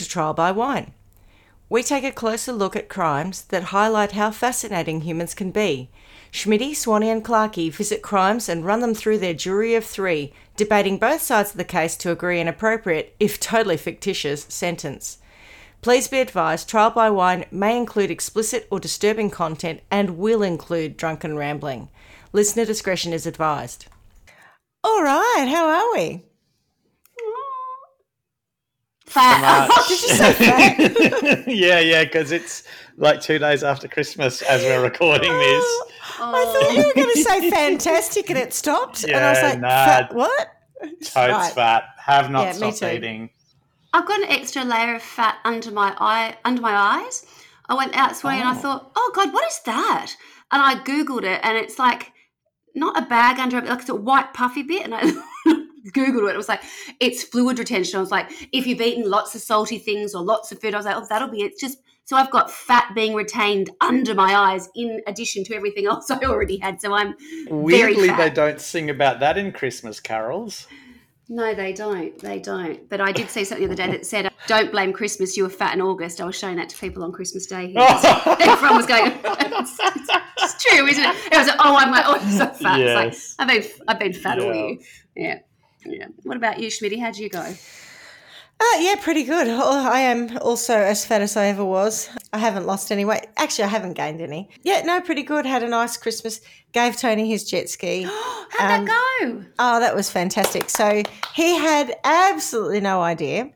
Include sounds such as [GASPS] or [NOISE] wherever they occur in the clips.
To Trial by Wine. We take a closer look at crimes that highlight how fascinating humans can be. Schmitty, Swanee, and Clarky visit crimes and run them through their jury of three, debating both sides of the case to agree an appropriate, if totally fictitious, sentence. Please be advised Trial by Wine may include explicit or disturbing content and will include drunken rambling. Listener discretion is advised. All right, how are we? Fat. Did you say fat? yeah, yeah, because it's like two days after Christmas as we're recording this. [GASPS] I thought you were going to say fantastic and it stopped. and I was Yeah, like, nah. fat, what? Totes Right. fat. Have not Yeah, stopped eating. I've got an extra layer of fat under my eye, under my eyes. I went out sweating and I oh. thought, oh God, what is that? And I Googled it and it's like not a bag under it, like it's a white puffy bit. And I [LAUGHS] Googled it. It was like, it's fluid retention. I was like, if you've eaten lots of salty things or lots of food, I was like, oh, that'll be it. It's just so I've got fat being retained under my eyes in addition to everything [LAUGHS] else I already had. So I'm very Weirdly, they don't sing about that in Christmas carols. No, they don't. They don't. But I did see something the other day that said, "Don't blame Christmas. You were fat in August." I was showing that to people on Christmas Day. [LAUGHS] Here. Everyone was going, [LAUGHS] it's, it's true, isn't it? It was like, "Oh, I'm like, oh, I'm so fat." Yes. It's like I've been, I've been fat all year. Yeah, yeah. What about you, Schmitty? How'd you go? Uh, yeah, pretty good. I am also as fat as I ever was. I haven't lost any weight. Actually, I haven't gained any. Yeah, no, pretty good. Had a nice Christmas. Gave Tony his jet ski. [GASPS] How'd Um, that go? Oh, that was fantastic. So he had absolutely no idea.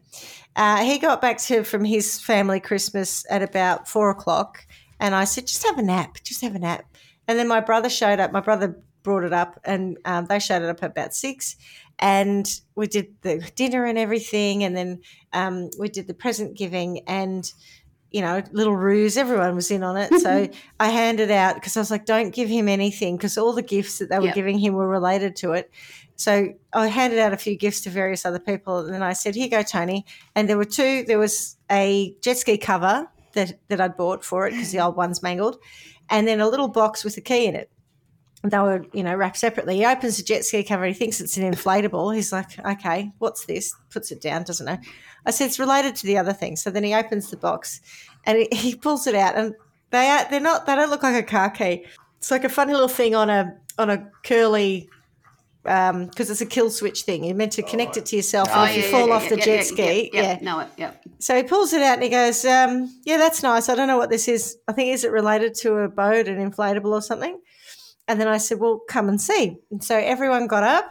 Uh, he got back to from his family Christmas at about four o'clock, and I said, "Just have a nap. Just have a nap." And then my brother showed up. My brother brought it up, and um, they showed it up at about six. And we did the dinner and everything, and then um, we did the present giving and you know, little ruse. Everyone was in on it. So [LAUGHS] I handed out because I was like, don't give him anything because all the gifts that they were Yep. giving him were related to it. So I handed out a few gifts to various other people. And then I said, here you go, Tony. And there were two, there was a jet ski cover that, that I'd bought for it because the old one's mangled, and then a little box with a key in it. And they were, you know, wrapped separately. He opens the jet ski cover. He thinks it's an inflatable. He's like, okay, what's this? Puts it down, doesn't know. I said, it's related to the other thing. So then he opens the box and he, he pulls it out and they are, they're not, they don't look like a car key. It's like a funny little thing on a, on a curly, um, because it's a kill switch thing. You're meant to connect it to yourself. and if you fall off the jet ski, yeah, yeah. no, it, yeah. So he pulls it out and he goes, um, "Yeah, that's nice. I don't know what this is. I think is it related to a boat, an inflatable, or something?" And then I said, "Well, come and see." And so everyone got up,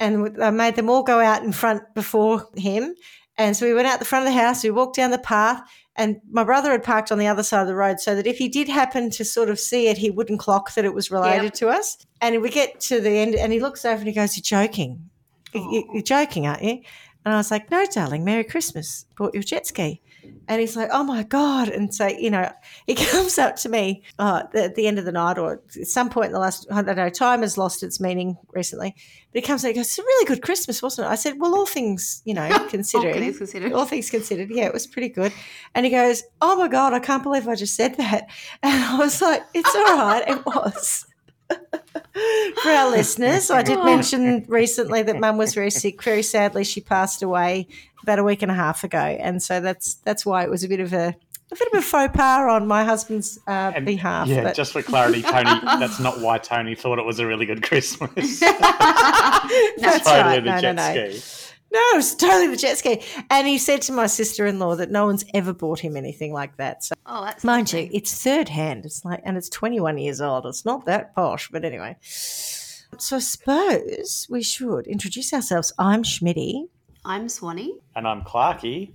and I made them all go out in front before him. And so we went out the front of the house. We walked down the path, and my brother had parked on the other side of the road, so that if he did happen to sort of see it, he wouldn't clock that it was related Yep. to us. And we get to the end, and he looks over and he goes, "You're joking. You- You're joking, aren't you?" And I was like, no, darling, Merry Christmas. Bought you a jet ski. And he's like, oh my God. And so, you know, he [LAUGHS] comes up to me uh, at the end of the night or at some point in the last, I don't know, time has lost its meaning recently. But he comes up and goes, it's a really good Christmas, wasn't it? I said, well, all things, you know, [LAUGHS] considered. things considered. All things considered. Yeah, it was pretty good. And he goes, oh my God, I can't believe I just said that. [LAUGHS] And I was like, it's all right. It was. For our listeners, I did mention recently that Mum was very sick. Very sadly, she passed away about a week and a half ago, and so that's that's why it was a bit of a a bit of a faux pas on my husband's uh, And behalf. yeah, but- just for clarity, Tony, [LAUGHS] that's not why Tony thought it was a really good Christmas. [LAUGHS] that's totally right. the No, no, jet no. ski. No, it was totally the jet ski. And he said to my sister-in-law that no one's ever bought him anything like that. So, Oh, that's mind you, it's third hand. It's like, and it's 21 years old. It's not that posh, but anyway. So I suppose we should introduce ourselves. I'm Schmitty. I'm Swanee. And I'm Clarky,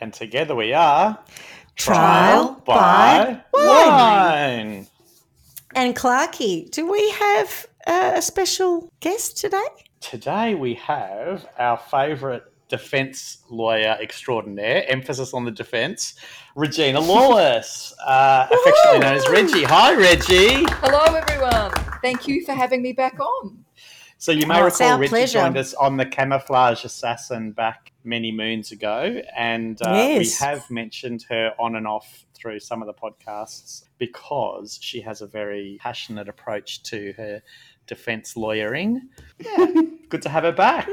and together we are Trial by by Wine. And Clarky, do we have uh, a special guest today? Today we have our favourite defence lawyer extraordinaire, emphasis on the defence, Regina Lawless, uh, affectionately known as Reggie. Hi, Reggie. Hello, everyone. Thank you for having me back on. So you may Oh, recall Reggie pleasure. joined us on the Camouflage Assassin back many moons ago, and uh, Yes. we have mentioned her on and off through some of the podcasts because she has a very passionate approach to her defence lawyering. [LAUGHS] Yeah, good to have her back.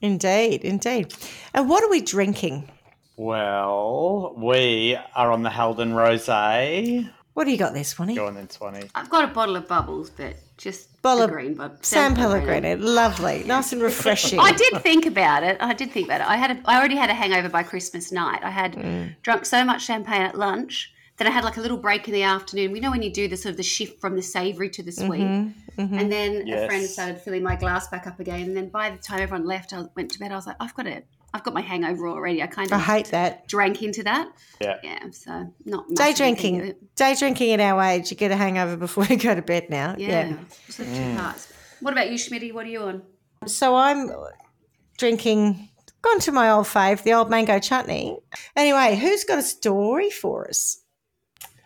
Indeed, indeed. And what are we drinking? Well, we are on the Halden Rosé. What do you got there, Swanee? Go on then, Swanee. I've got a bottle of bubbles, but just Bottle the of green bottle. San Pellegrino, lovely, nice and refreshing. I did think about it. I did think about it. I had. A, I already had a hangover by Christmas night. I had Mm. drunk so much champagne at lunch that I had like a little break in the afternoon. We know when you do the sort of the shift from the savoury to the sweet, Mm-hmm, and then a friend started filling my glass back up again. And then by the time everyone left, I went to bed. I was like, I've got it. I've got my hangover already. I kind of I of hate that. drank into that. Yeah. Yeah. So not Day massively thinking of drinking, day drinking at our age, you get a hangover before you go to bed now. Yeah. yeah. So two parts. What about you, Schmitty? What are you on? So I'm drinking, gone to my old fave, the old mango chutney. Anyway, who's got a story for us?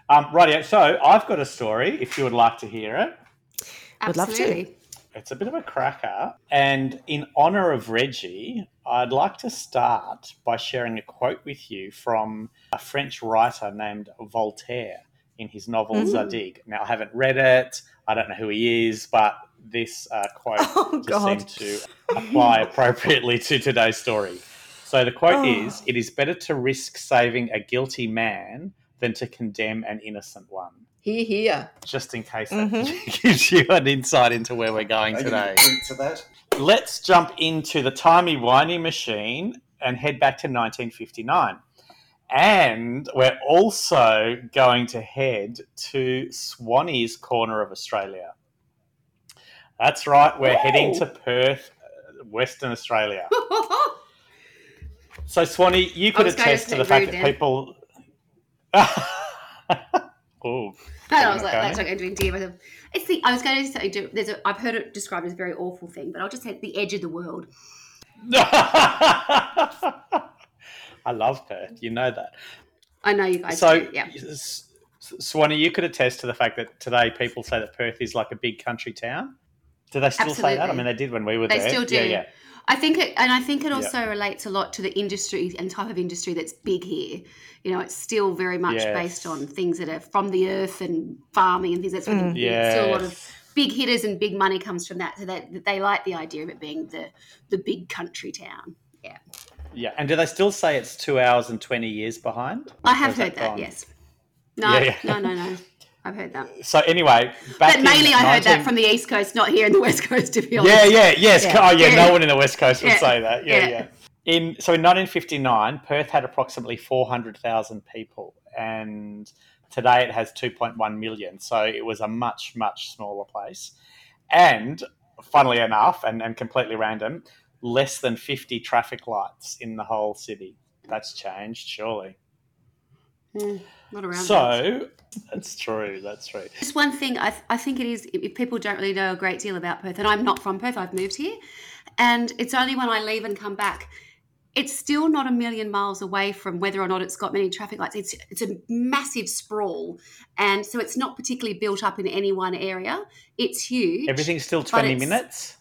Um, rightio. So I've got a story. If you would like to hear it, Would love to. It's a bit of a cracker. And in honor of Reggie, I'd like to start by sharing a quote with you from a French writer named Voltaire in his novel Mm. Zadig. Now, I haven't read it. I don't know who he is, but this uh, quote [LAUGHS] Oh, just seemed to apply [LAUGHS] appropriately to today's story. So the quote Oh. is It is better to risk saving a guilty man than to condemn an innocent one. Here, here. Just in case that [LAUGHS] gives you an insight into where we're going I today. to that. Let's jump into the timey wimey machine and head back to 1959. And we're also going to head to Swanee's corner of Australia. That's right, we're heading to Perth, uh, Western Australia. [LAUGHS] So, Swanee, you could was to attest to the fact that then. people. [LAUGHS] oh, I was like, that's not going to endear myself. It's the I was going to say do- there's a I've heard it described as a very awful thing, but I'll just say the edge of the world. [LAUGHS] I love Perth. You know that. I know you guys so, do. Yeah. Swanee, you could attest to the fact that today people say that Perth is like a big country town. Do they still say that? I mean, they did when we were They there. still do. Yeah, yeah. I think it, and I think it Yeah. also relates a lot to the industry and type of industry that's big here. You know, it's still very much Yes. based on things that are from the earth and farming and things. That's really mm. big. still a lot of big hitters and big money comes from that. So that, that they like the idea of it being the the big country town. Yeah, Yeah. And do they still say it's two hours and 20 years behind? I have heard that. gone? Yes. No, Yeah, yeah. no, no, no. I've heard that. So, anyway, back But mainly, in I heard that from the East Coast, not here in the [LAUGHS] West Coast. To be honest. Yeah, yeah, yes. Yeah. Oh, yeah, Yeah. no one in the West Coast would Yeah. say that. Yeah, Yeah. yeah. In so in 1959, Perth had approximately 400,000 people, and today it has 2.1 million. So it was a much, much smaller place. And funnily enough, and, and completely random, less than 50 traffic lights in the whole city. That's changed, surely. Hmm, not around. that. So that's true. That's true. Just one thing, I, th- I think it is, if people don't really know a great deal about Perth, and I'm not from Perth, I've moved here, and it's only when I leave and come back, it's still not a million miles away from whether or not it's got many traffic lights. It's, it's a massive sprawl, and so it's not particularly built up in any one area. It's huge. Everything's still 20 minutes.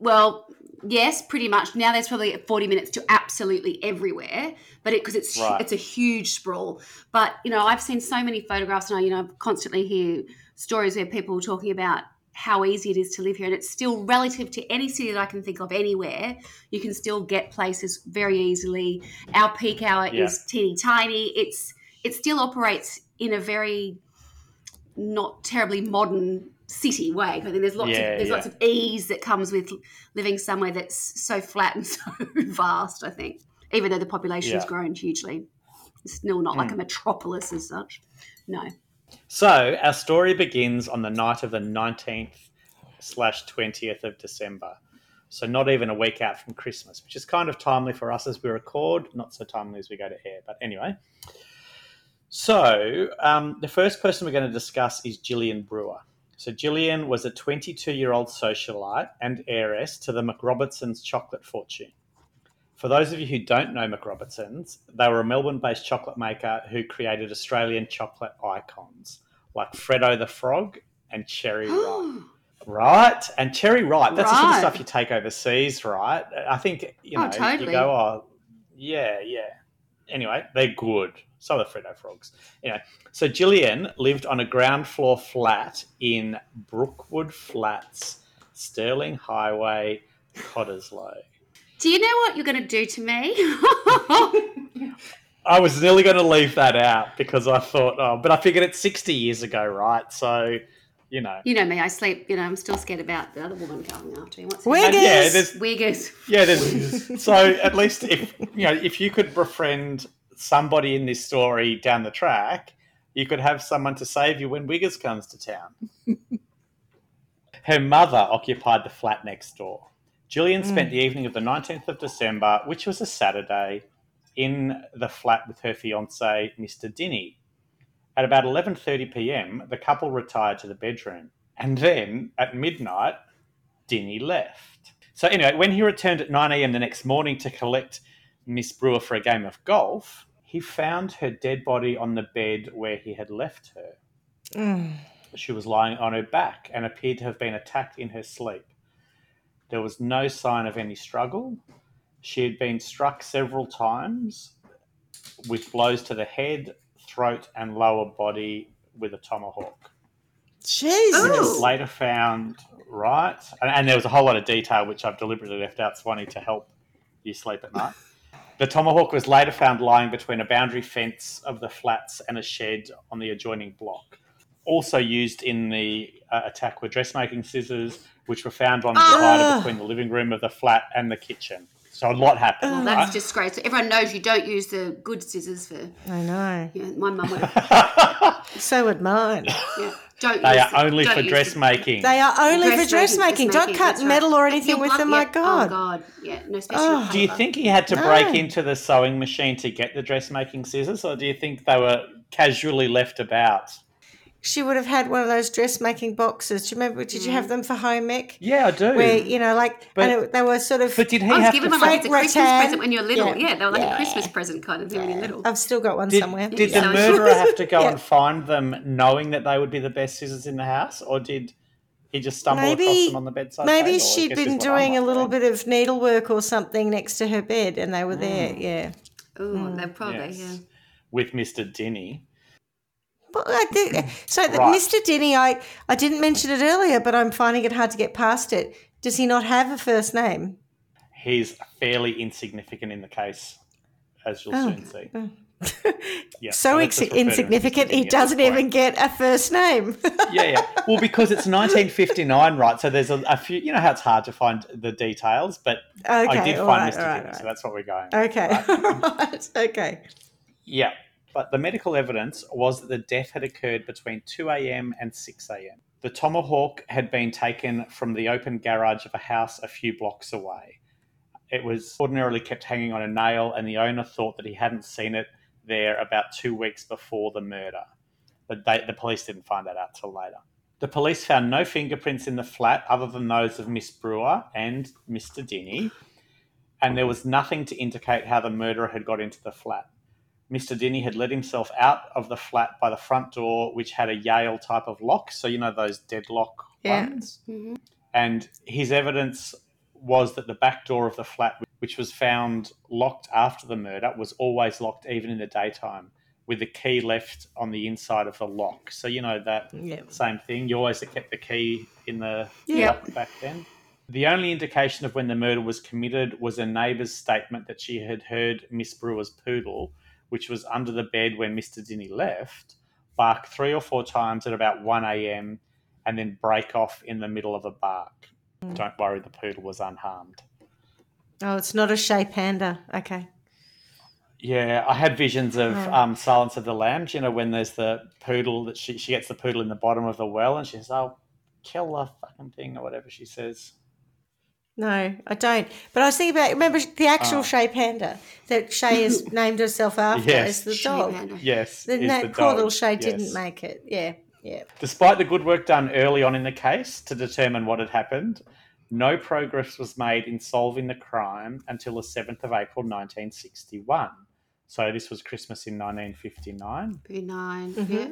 Well, yes, pretty much. Now there's probably 40 minutes to absolutely everywhere, but it because it's Right. it's a huge sprawl. But you know, I've seen so many photographs, and I you know constantly hear stories where people are talking about how easy it is to live here, and it's still relative to any city that I can think of anywhere. You can still get places very easily. Our peak hour Yeah. is teeny tiny. It's it still operates in a very not terribly modern city way. I think there's lots Yeah, of there's yeah. lots of ease that comes with living somewhere that's so flat and [LAUGHS] so vast. I think, even though the population has Yeah. grown hugely, it's still not like Mm. a metropolis as such. No, So our story begins on the night of the nineteenth slash twentieth of December. So not even a week out from Christmas, which is kind of timely for us as we record, not so timely as we go to air. But anyway, so um, the first person we're going to discuss is Jillian Brewer. So Jillian was a 22-year-old socialite and heiress to the MacRobertsons chocolate fortune. For those of you who don't know MacRobertsons, they were a Melbourne-based chocolate maker who created Australian chocolate icons like Freddo the Frog and Cherry [GASPS] Ripe. Right? And Cherry Ripe, that's the sort of stuff you take overseas, right? I think, you Oh, know, totally. you go, oh, yeah, yeah. Anyway, they're good. So are the Freddo Frogs. Anyway, so Jillian lived on a ground floor flat in Brookwood Flats, Stirling Highway, Cottesloe. Do you know what you're going to do to me? [LAUGHS] I was nearly going to leave that out because I thought, oh, but I figured it's 60 years ago, right? So, you know. you know me. I sleep. You know, I'm still scared about the other woman coming after me. What's her Wiggers! Yeah, there's Wiggers. Yeah, there's, [LAUGHS] so at least if you know if you could befriend somebody in this story down the track, you could have someone to save you when Wiggers comes to town. [LAUGHS] Her mother occupied the flat next door. Jillian mm. spent the evening of the 19th of December, which was a Saturday, in the flat with her fiance, Mr. Dinny. At about 11:30 p.m., the couple retired to the bedroom, and then at midnight, Dinny left. So anyway, when he returned at 9 a.m. the next morning to collect Miss Brewer for a game of golf, he found her dead body on the bed where he had left her. Mm. She was lying on her back and appeared to have been attacked in her sleep. There was no sign of any struggle. She had been struck several times with blows to the head, throat, and lower body with a tomahawk. Jesus. Ooh. Later found, right? And, and there was a whole lot of detail which I've deliberately left out, Swanee, to help you sleep at night. [LAUGHS] The tomahawk was later found lying between a boundary fence of the flats and a shed on the adjoining block. Also used in the uh, attack were dressmaking scissors, which were found on the divider Ah. between the living room of the flat and the kitchen. So a lot happened. Well, right? that's disgraceful. Everyone knows you don't use the good scissors for. I know. You know, my mum would have. [LAUGHS] So would mine. Yeah, don't. they are the- only don't for use the- dressmaking. They are only for Dressmaking, dressmaking. Don't cut that's right. metal or anything with blood- them. My oh, God. Oh God. Yeah. No, especially. Oh. Do you think he had to No. break into the sewing machine to get the dressmaking scissors, or do you think they were casually left about? She would have had one of those dressmaking boxes. Do you remember? Did you have them for home ec? Yeah, I do. Where you know, like, But- and it, they were sort of. but did he I was have given to one like fake a Christmas rattan. present when you're little. Yeah. Yeah, they were like Yeah. a Christmas present kind of thing when you're little. I've still got one Did, somewhere. did Yeah. the [LAUGHS] murderer have to go Yeah. and find them knowing that they would be the best scissors in the house, or did he just stumble across Maybe- them on the bedside? Maybe table, I she'd been is what I doing a little bit of needlework or something next to her bed, and they were there. Mm. Yeah. Oh, they're probably Yes. yeah. with Mr. Dinny. I did, so Right. Mr. Dinny, I, I didn't mention it earlier, but I'm finding it hard to get past it. Does he not have a first name? He's fairly insignificant in the case, as you'll Oh. soon see. Oh. [LAUGHS] Yeah, so ex- just refer to him as Mr. insignificant, he doesn't even get a first name. [LAUGHS] yeah, yeah. Well, because it's 1959, right? So there's a, a few. You know how it's hard to find the details, but I did find right, Mr. right, Dinny, all so that's what we're going. Okay, right? right, okay. [LAUGHS] Yeah, but the medical evidence was that the death had occurred between 2 a.m. and 6 a.m. The tomahawk had been taken from the open garage of a house a few blocks away. It was ordinarily kept hanging on a nail, and the owner thought that he hadn't seen it there about two weeks before the murder. But they, the police didn't find that out till later. The police found no fingerprints in the flat other than those of Miss Brewer and Mr. Dinny, and there was nothing to indicate how the murderer had got into the flat. Mr. Dinny had let himself out of the flat by the front door, which had a Yale type of lock. So, you know, those deadlock Yeah. ones. Mhm. And his evidence was that the back door of the flat, which was found locked after the murder, was always locked even in the daytime with the key left on the inside of the lock. So, you know, that same thing. You always kept the key in the Yeah. back then. The only indication of when the murder was committed was a neighbour's statement that she had heard Miss Brewer's poodle, which was under the bed when Mr. Dinny left, bark three or four times at about 1 a.m. and then break off in the middle of a bark. Don't worry, the poodle was unharmed. Oh, it's not a Shea Panda. Okay. Yeah, I had visions of Oh. um, Silence of the Lambs. You know, when there's the poodle that she she gets the poodle in the bottom of the well, and she says, "Oh, kill the fucking thing" or whatever she says. No, I don't. But I was thinking about remember the actual Oh. Shea Panda that Shay has [LAUGHS] named herself after Yes. is the Shea dog. Panda. Yes, The, is na- the poor dog. little Shay yes. didn't make it. Yeah, yeah. Despite the good work done early on in the case to determine what had happened, no progress was made in solving the crime until the 7th of April 1961. So this was Christmas in 1959. Be nine. Mhm. Yeah.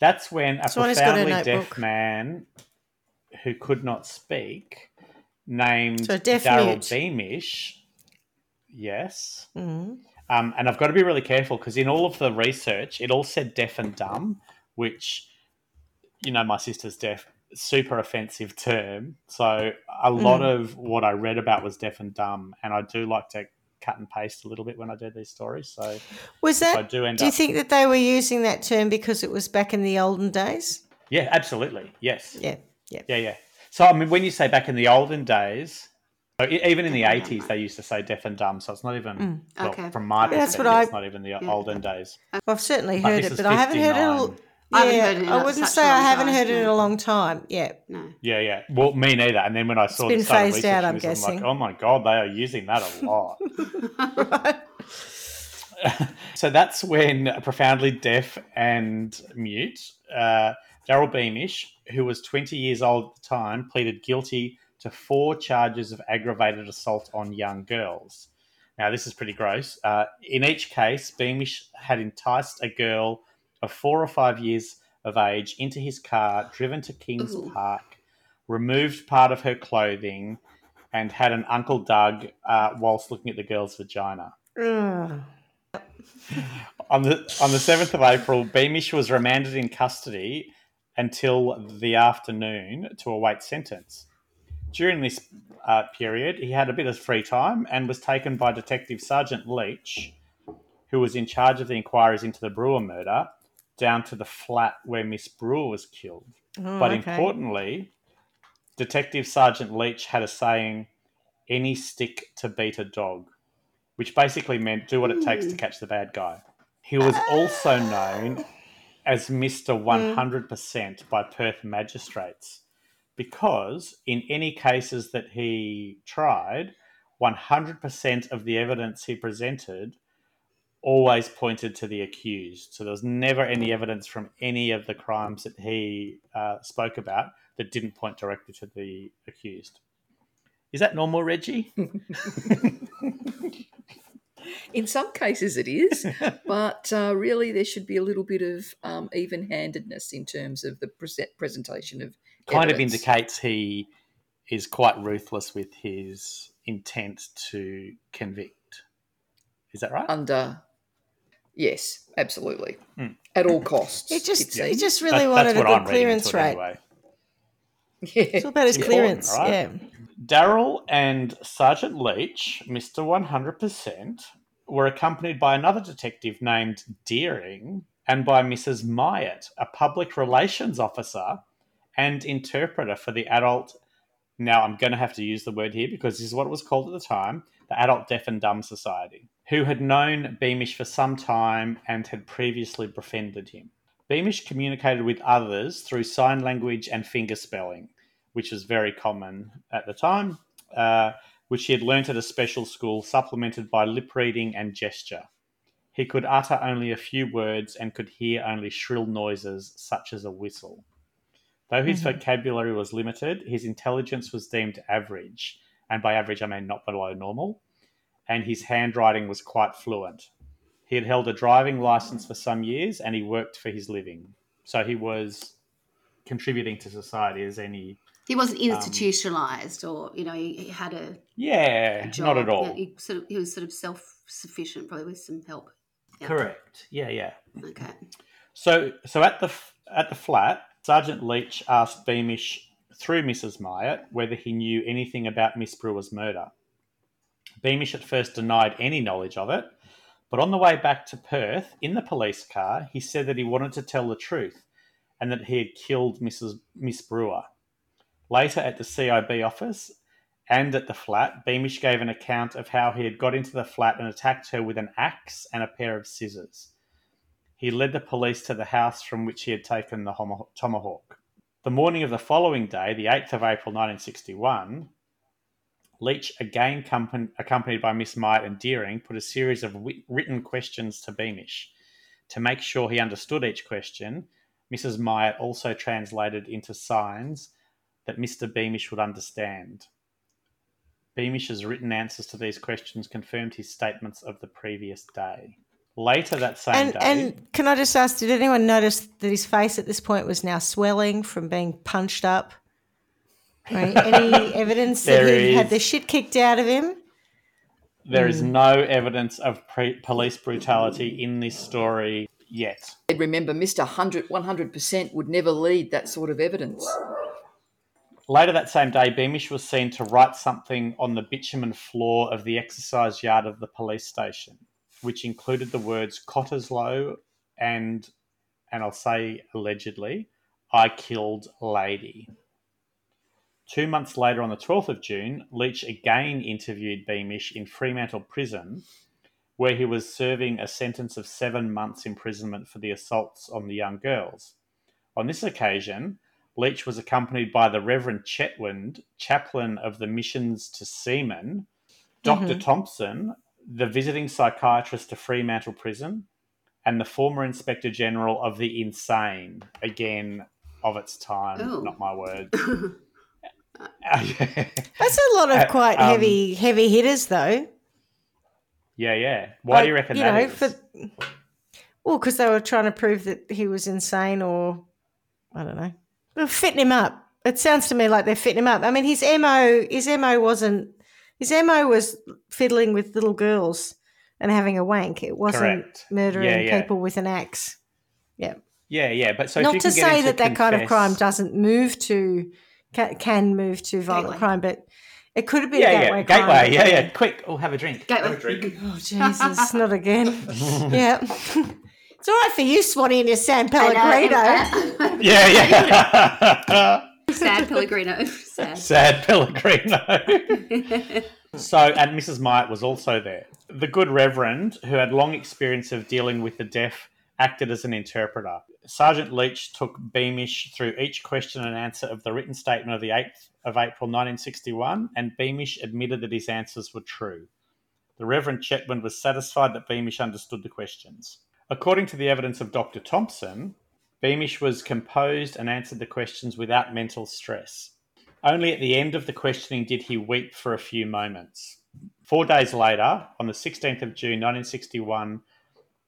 That's when a Swanee's got a profoundly deaf man who could not speak, named So Daryl. Beamish, yes, Mm. um, and I've got to be really careful because in all of the research, it all said deaf and dumb, which, you know, my sister's deaf. super offensive term. So a lot Mm. of what I read about was deaf and dumb, and I do like to cut and paste a little bit when I do these stories. So Was if I that? do end Do you up, think that they were using that term because it was back in the olden days? yeah, absolutely, yes, Yeah. Yeah. yeah, yeah. So I mean, when you say back in the olden days. Even in the Deaf and dumb, eighties, they used to say deaf and dumb, so it's not even Mm. well, Okay. from my Yeah, that's perspective, what I- it's not even the Yeah. olden days. Well, I've certainly But heard this it, is but I haven't heard it. All, yeah, I haven't heard it in I a- wouldn't such say a I long haven't time, heard it in a long time. Yeah. No. Yeah, yeah. Well, me neither. And then when I saw been the started phased out, I'm this, guessing. like, oh my god, they are using that a [LAUGHS] lot. right. [LAUGHS] so that's when profoundly deaf and mute, uh, Daryl Beamish, who was 20 years old at the time, pleaded guilty to four charges of aggravated assault on young girls. Now, this is pretty gross. Uh, in each case, Beamish had enticed a girl of four or five years of age into his car, driven to Kings Ooh. Park, removed part of her clothing, and had an Uncle Doug uh, whilst looking at the girl's vagina. On the on the seventh of April, Beamish was remanded in custody until the afternoon to await sentence. During this uh, period, he had a bit of free time and was taken by Detective Sergeant Leitch, who was in charge of the inquiries into the Brewer murder, down to the flat where Miss Brewer was killed. Oh, But okay. importantly, Detective Sergeant Leitch had a saying, any stick to beat a dog, which basically meant do what it takes to catch the bad guy. He was also known as Mr. 100% by Perth magistrates because in any cases that he tried, 100% of the evidence he presented always pointed to the accused. So there was never any evidence from any of the crimes that he uh, spoke about that didn't point directly to the accused. Is that normal, Reggie? [LAUGHS] [LAUGHS] In some cases, it is, [LAUGHS] but uh, really, there should be a little bit of um, even-handedness in terms of the present presentation of kind of indicates he is quite ruthless with his intent to convict. Is that right? under. Yes, absolutely, Hmm. at all costs. He just it he just really That- wanted a what good I'm clearance into rate. anyway. [LAUGHS] yeah. It's all about his It's clearance. right? Yeah. Daryl and Sergeant Leitch, Mr. 100%, were accompanied by another detective named Deering and by Mrs. Myatt, a public relations officer and interpreter for the adult. Now, I'm going to have to use the word here because this is what it was called at the time the Adult Deaf and Dumb Society, who had known Beamish for some time and had previously befriended him. Beamish communicated with others through sign language and finger spelling which was very common at the time, uh, which he had learnt at a special school, supplemented by lip reading and gesture. He could utter only a few words and could hear only shrill noises, such as a whistle. Though his Mhm. vocabulary was limited, his intelligence was deemed average, and by average I mean not below normal, and his handwriting was quite fluent. He had held a driving license for some years and he worked for his living. So he was contributing to society as any He wasn't Um, institutionalized, or you know, he, he had a, Yeah, a not at all. Yeah, he, sort of, he was sort of self-sufficient, probably with some help. Yeah. Correct. Yeah, yeah. Okay. So, so at the at the flat, Sergeant Leitch asked Beamish through Mrs. Myatt whether he knew anything about Miss Brewer's murder. Beamish at first denied any knowledge of it, but on the way back to Perth in the police car, he said that he wanted to tell the truth and that he had killed Mrs. Miss Brewer. Later at the CIB office and at the flat, Beamish gave an account of how he had got into the flat and attacked her with an axe and a pair of scissors. He led the police to the house from which he had taken the tomahawk. The morning of the following day, the 8th of April 1961, Leitch, again accompanied by Miss Myatt and Deering, put a series of written questions to Beamish. To make sure he understood each question, Mrs. Myatt also translated into signs that Mr. Beamish would understand. Beamish's written answers to these questions confirmed his statements of the previous day. Later that same And day, and can I just ask, did anyone notice that his face at this point was now swelling from being punched up? Right? [LAUGHS] Any evidence that he had the shit kicked out of him? there is hmm. no evidence of pre- police brutality in this story yet. Remember, Mr. 100, 100% would never lead that sort of evidence. Later that same day, Beamish was seen to write something on the bitumen floor of the exercise yard of the police station, which included the words Cottesloe and, and I'll say allegedly, I killed lady. Two months later, on the 12th of June, Leitch again interviewed Beamish in Fremantle Prison, where he was serving a sentence of seven months' imprisonment for the assaults on the young girls. On this occasion, Leitch was accompanied by the Reverend Chetwynd, chaplain of the Missions to Seamen, doctor Thompson, the visiting psychiatrist to Fremantle Prison, and the former Inspector General of the Insane, again of its time, not my word. [LAUGHS] [LAUGHS] That's a lot of Uh, quite um, heavy heavy hitters, though. Yeah, yeah. Why do you reckon you that know, is? for well, because they were trying to prove that he was insane, or I don't know, They're fitting him up. It sounds to me like they're fitting him up. I mean, his mo, his mo wasn't. His mo was fiddling with little girls and having a wank. It wasn't Correct. murdering Yeah, yeah. people with an axe. yeah, yeah. Yeah. But so if Not you to can get say him that that kind of crime doesn't move to can, can move to violent Gateway. crime, but it could have been Yeah, a yeah. gateway. Gateway. crime, Yeah, yeah. Quick. Oh, have a drink. Gateway. Have a drink. [LAUGHS] Oh Jesus, [LAUGHS] not again. [LAUGHS] yeah. It's all right for you, Swanee, and your San Pellegrino. Pellegrino. Yeah, yeah. Sad Pellegrino. Sad. Sad Pellegrino. so, and Mrs. Myatt was also there. The good Reverend, who had long experience of dealing with the deaf, acted as an interpreter. Sergeant Leitch took Beamish through each question and answer of the written statement of the 8th of April 1961, and Beamish admitted that his answers were true. The Reverend Chetwynd was satisfied that Beamish understood the questions. According to the evidence of Dr. Thompson, Beamish was composed and answered the questions without mental stress. Only at the end of the questioning did he weep for a few moments. Four days later, on the 16th of June 1961,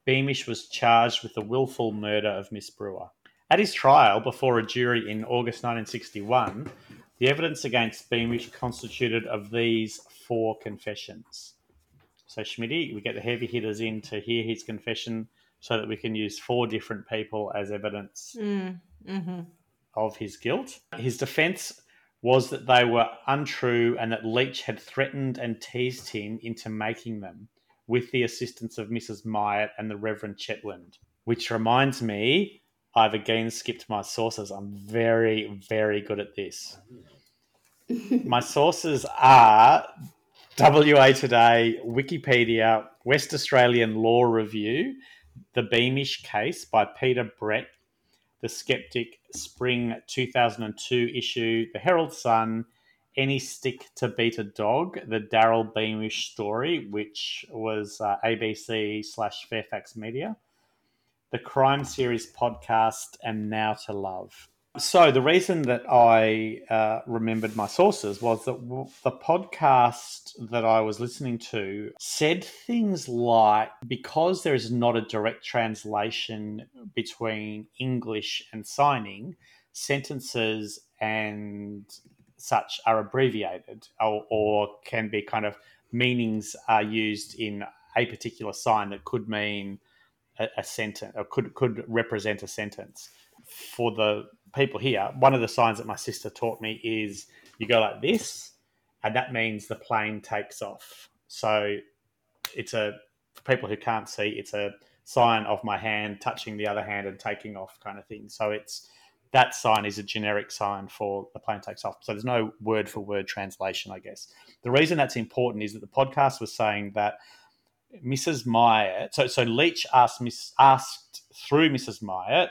Beamish was charged with the willful murder of Miss Brewer. At his trial before a jury in August 1961, the evidence against Beamish constituted of these four confessions. So, Schmitty, we get the heavy hitters in to hear his confession so that we can use four different people as evidence Mm, hmm of his guilt. His defense was that they were untrue and that Leitch had threatened and teased him into making them with the assistance of Mrs. Myatt and the Reverend Chetwynd. Which reminds me, I've again skipped my sources. I'm very, very good at this. [LAUGHS] my sources are WA Today, Wikipedia, West Australian Law Review, The Beamish Case by Peter Brett, The Skeptic, Spring 2002 issue, The Herald Sun, Any Stick to Beat a Dog, The Daryl Beamish Story, which was uh, ABC slash Fairfax Media, The Crime Series podcast, and Now to Love. So the reason that I uh, remembered my sources was that the podcast that I was listening to said things like because there is not a direct translation between English and signing, sentences and such are abbreviated or, or can be kind of meanings are used in a particular sign that could mean a, a sentence or could could represent a sentence. For the people here, one of the signs that my sister taught me is you go like this, and that means the plane takes off. So it's a for people who can't see, it's a sign of my hand touching the other hand and taking off kind of thing. So it's that sign is a generic sign for the plane takes off. So there's no word for word translation, I guess. The reason that's important is that the podcast was saying that Mrs. Myatt, so so Leitch asked Miss asked through Mrs. Myatt,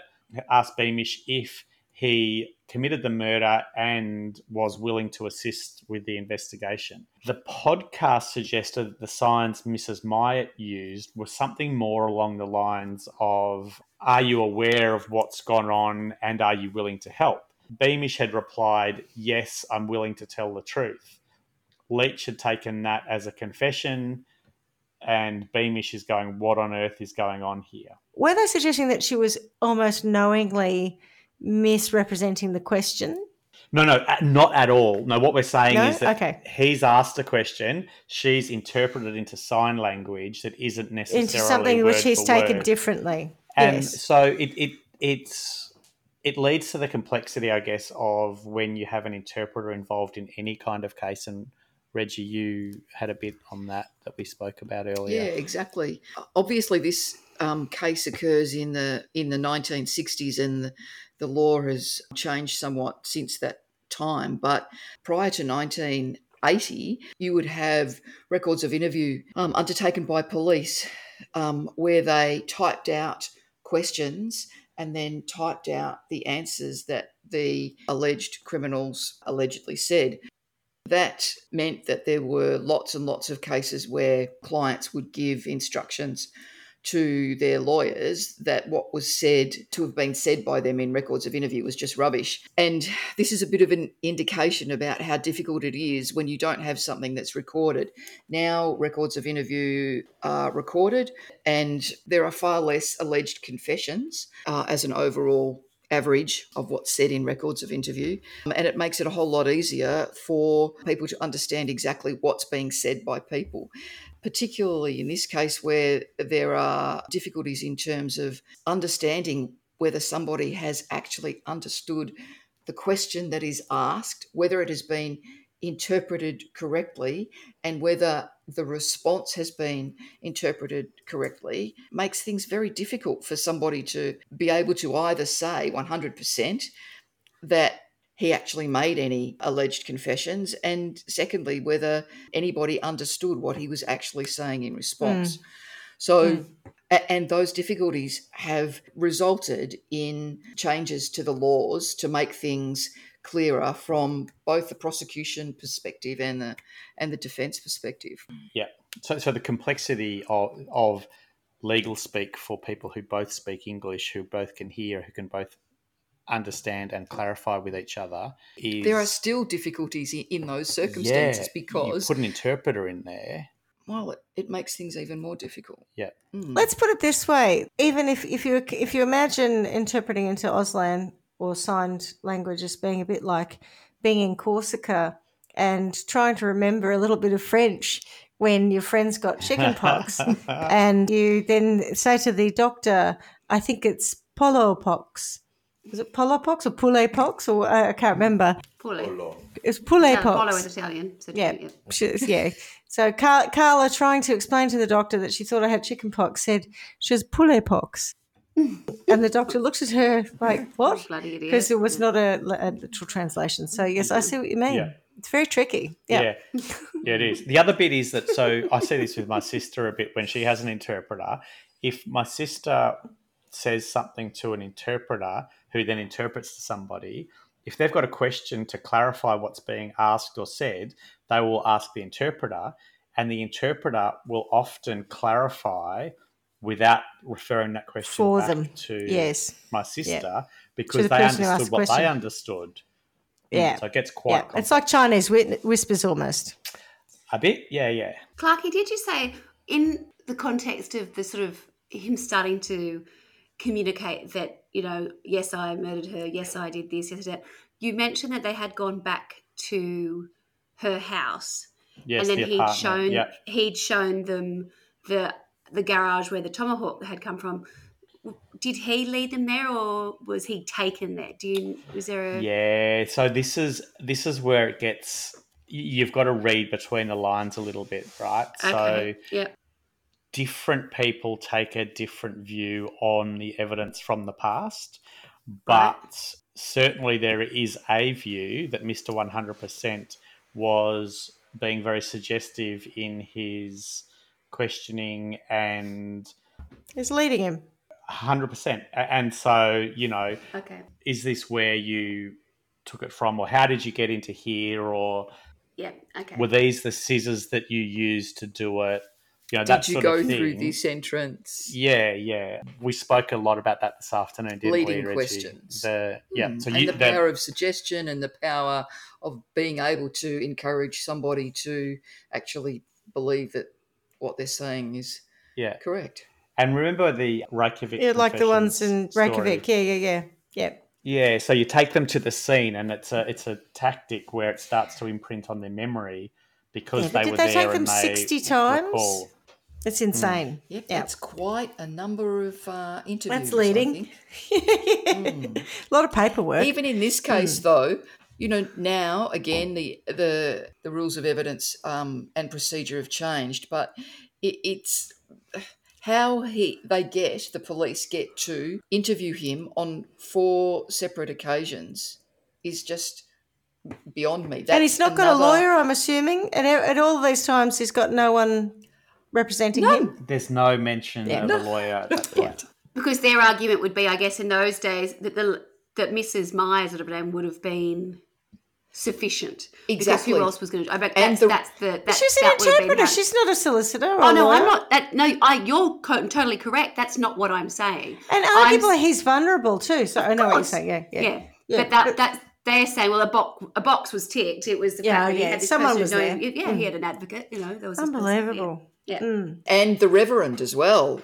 asked Beamish if he committed the murder and was willing to assist with the investigation. The podcast suggested that the signs Mrs. Myatt used were something more along the lines of Are you aware of what's gone on and are you willing to help? Beamish had replied, Yes, I'm willing to tell the truth. Leitch had taken that as a confession, and Beamish is going, What on earth is going on here? Were they suggesting that she was almost knowingly misrepresenting the question? No, no, not at all. No, what we're saying No? is that Okay. he's asked a question, she's interpreted into sign language that isn't necessarily Into something which he's taken word. differently. And yes. so it, it it's it leads to the complexity, I guess, of when you have an interpreter involved in any kind of case. And Reggie, you had a bit on that that we spoke about earlier. Yeah, exactly. Obviously, this um, case occurs in the in the 1960s, and the, the law has changed somewhat since that time. But prior to 1980, you would have records of interview um, undertaken by police um, where they typed out questions and then typed out the answers that the alleged criminals allegedly said. That meant that there were lots and lots of cases where clients would give instructions to their lawyers that what was said to have been said by them in records of interview was just rubbish. And this is a bit of an indication about how difficult it is when you don't have something that's recorded. Now, records of interview are recorded, and there are far less alleged confessions uh, as an overall average of what's said in records of interview. Um, and it makes it a whole lot easier for people to understand exactly what's being said by people particularly in this case where there are difficulties in terms of understanding whether somebody has actually understood the question that is asked, whether it has been interpreted correctly, and whether the response has been interpreted correctly, makes things very difficult for somebody to be able to either say 100% that he actually made any alleged confessions, and secondly, whether anybody understood what he was actually saying in response. Mm. So, mm. and those difficulties have resulted in changes to the laws to make things clearer from both the prosecution perspective and the and the defense perspective. Yeah. So, so the complexity of, of legal speak for people who both speak English, who both can hear, who can both understand and clarify with each other is there are still difficulties in, those circumstances yeah, because you put an interpreter in there well it, it makes things even more difficult yeah mm. let's put it this way even if, if you if you imagine interpreting into auslan or signed language as being a bit like being in corsica and trying to remember a little bit of french when your friend's got chickenpox [LAUGHS] and you then say to the doctor i think it's polopox was it Polopox or Poulet Pox or uh, I can't remember. Poulet. It's Poulet Pox. Polo is Italian. So yeah, yeah. yeah. So Car- Carla, trying to explain to the doctor that she thought I had chickenpox, said she has Poulet Pox. And the doctor looks at her like, "What?" Because it was not a, a, literal translation. So yes, I see what you mean. Yeah. It's very tricky. Yeah. yeah. yeah, it is. The other bit is that so I see this with my sister a bit when she has an interpreter. If my sister says something to an interpreter who then interprets to somebody, if they've got a question to clarify what's being asked or said, they will ask the interpreter, and the interpreter will often clarify without referring that question for back them to yes. my sister because the they understood what question. they understood. Yeah, so it gets quite. Yeah. It's like Chinese whispers almost. A bit, yeah, yeah. Clarky, did you say in the context of the sort of him starting to communicate that you know yes i murdered her yes i did this yes I did. you mentioned that they had gone back to her house yes, and then the he'd apartment. shown yep. he'd shown them the the garage where the tomahawk had come from did he lead them there or was he taken there do you was there a yeah so this is this is where it gets you've got to read between the lines a little bit right okay. so yeah different people take a different view on the evidence from the past, but right. certainly there is a view that Mr. 100% was being very suggestive in his questioning and is leading him 100% and so you know okay is this where you took it from or how did you get into here or yeah okay were these the scissors that you used to do it you know, Did you go through this entrance? Yeah, yeah. We spoke a lot about that this afternoon, didn't Leading we, questions. The, yeah. Mm. So and you, the power of suggestion and the power of being able to encourage somebody to actually believe that what they're saying is yeah correct. And remember the Reykjavik, yeah, like the ones in Reykjavik. Yeah, yeah, yeah, yeah. Yeah, so you take them to the scene, and it's a it's a tactic where it starts to imprint on their memory because yeah, they were they there take them and sixty times? Recall. It's insane. Yep, Yeah. that's quite a number of uh, interviews. That's I leading. think. [LAUGHS] a lot of paperwork. Even in this case, though, you know, now again the the the rules of evidence um, and procedure have changed, but it, it's how he they get the police get to interview him on four separate occasions is just beyond me. and he's That's not got a lawyer, I'm assuming. And at at all these times, he's got no one representing him. There's no mention Yeah. of a lawyer at that [LAUGHS] point. Because their argument would be, I guess, in those days that the that Mrs. Myers would have been would have been sufficient. Exactly. Because who else was going to? I bet And that's, the- that's the that's, She's an that would interpreter. She's not a solicitor. Or Oh a no, I'm not. That, no, I, you're co- totally correct. That's not what I'm saying. And I'm arguably, he's vulnerable too. So I know what you're saying. Yeah, yeah. yeah. Yeah, But that but- that's they're saying, well, a box a box was ticked. It was the Yeah, fact that he yeah, had this someone person was knowing- there. Yeah, he had an advocate. You know, there was this person, Unbelievable. Yeah. Mm. and the reverend as well.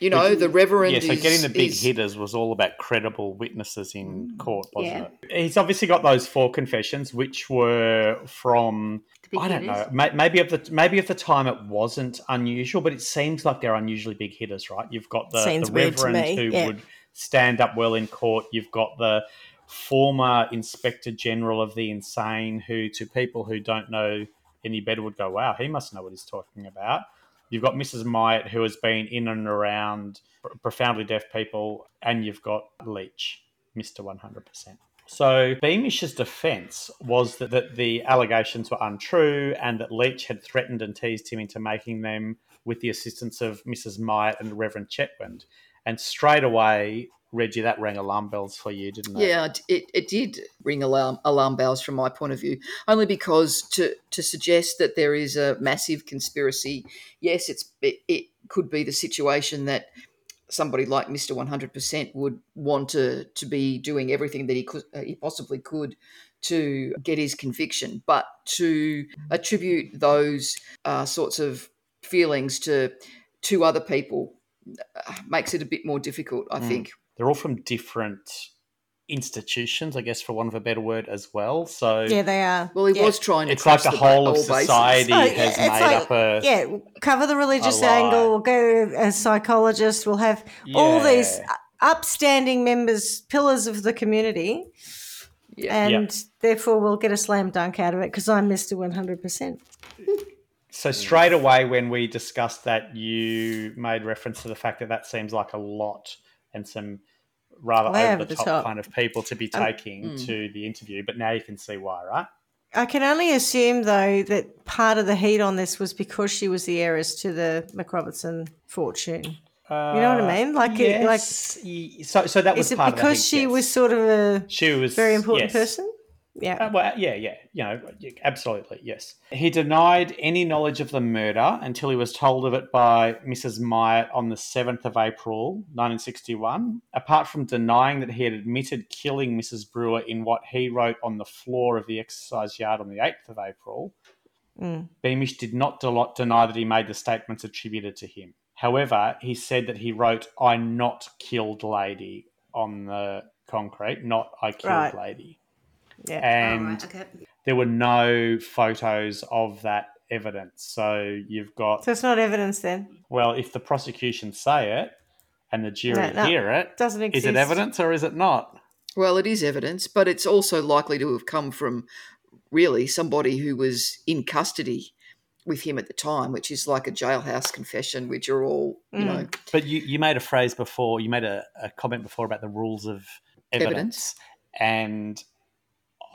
You know, the reverend. Yeah, so is, getting the big is- hitters was all about credible witnesses in court, wasn't Yeah. it? He's obviously got those four confessions, which were from I don't hitters. know, maybe of the maybe of the time it wasn't unusual, but it seems like they're unusually big hitters, right? You've got the, the reverend who yeah. would stand up well in court. You've got the former inspector general of the insane, who to people who don't know any better would go, "Wow, he must know what he's talking about." You've got Mrs. Myatt, who has been in and around profoundly deaf people, and you've got Leitch, Hundred Percent. So Beamish's defence was that, that the allegations were untrue and that Leitch had threatened and teased him into making them with the assistance of Mrs. Myatt and Reverend Chetwynd. And straight away, Reggie, that rang alarm bells for you, didn't it? Yeah, it, it did ring alarm alarm bells from my point of view. Only because to to suggest that there is a massive conspiracy, yes, it's it, it could be the situation that somebody like Mister One Hundred Percent would want to to be doing everything that he could uh, he possibly could to get his conviction, but to attribute those uh, sorts of feelings to to other people uh, makes it a bit more difficult. I Mm. think. They're all from different institutions, I guess, for want of a better word, as well. So Yeah, they are. Well, he Yeah. was trying to. it's like cross the whole of society Oh, yeah, has it's made like- up a. Yeah, cover the religious angle. We'll go to a psychologist. We'll have all these upstanding members, pillars of the community, Yeah. and therefore we'll get a slam dunk out of it because I'm Mister One Hundred Percent. So straight away, when we discussed that, you made reference to the fact that that seems like a lot and some rather Way over, the, top, top. kind of people to be Um, taking mm. to the interview. But now you can see why, right? I can only assume though that part of the heat on this was because she was the heiress to the MacRobertson fortune. You know what I mean? Like it- like- so, so that was Is it part of the because she yes. was sort of a she was very important yes. person? Yeah. Uh, well, yeah, yeah, you know, absolutely, yes. He denied any knowledge of the murder until he was told of it by Mrs. Myatt on the 7th of April, 1961. Apart from denying that he had admitted killing Mrs. Brewer in what he wrote on the floor of the exercise yard on the 8th of April, Mm. Beamish did not del- deny that he made the statements attributed to him. However, he said that he wrote, I not killed lady on the concrete, not I killed Right. lady. Yeah. And oh, right, okay. there were no photos of that evidence. So you've got, So it's not evidence then. well, if the prosecution say it and the jury No, no. hear it, Doesn't is it evidence or is it not? Well, it is evidence, but it's also likely to have come from really somebody who was in custody with him at the time, which is like a jailhouse confession, which are all, you Mm. know, But you, you made a phrase before, you made a, a comment before about the rules of evidence. Evidence. And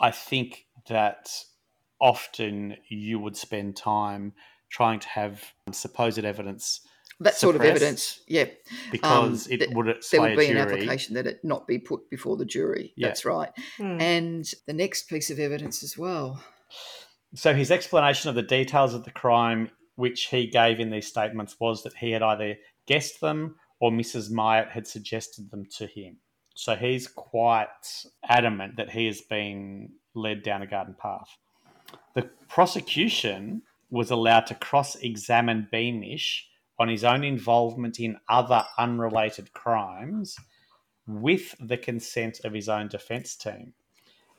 I think that often you would spend time trying to have supposed evidence that sort of evidence. Yeah. because Um, it th- would There sway would a be an jury. application that it not be put before the jury. Yeah. That's right. Mm. And the next piece of evidence as well. So his explanation of the details of the crime, which he gave in these statements, was that he had either guessed them or Mrs. Myatt had suggested them to him. So he's quite adamant that he has been led down a garden path. The prosecution was allowed to cross examine Beamish on his own involvement in other unrelated crimes with the consent of his own defence team.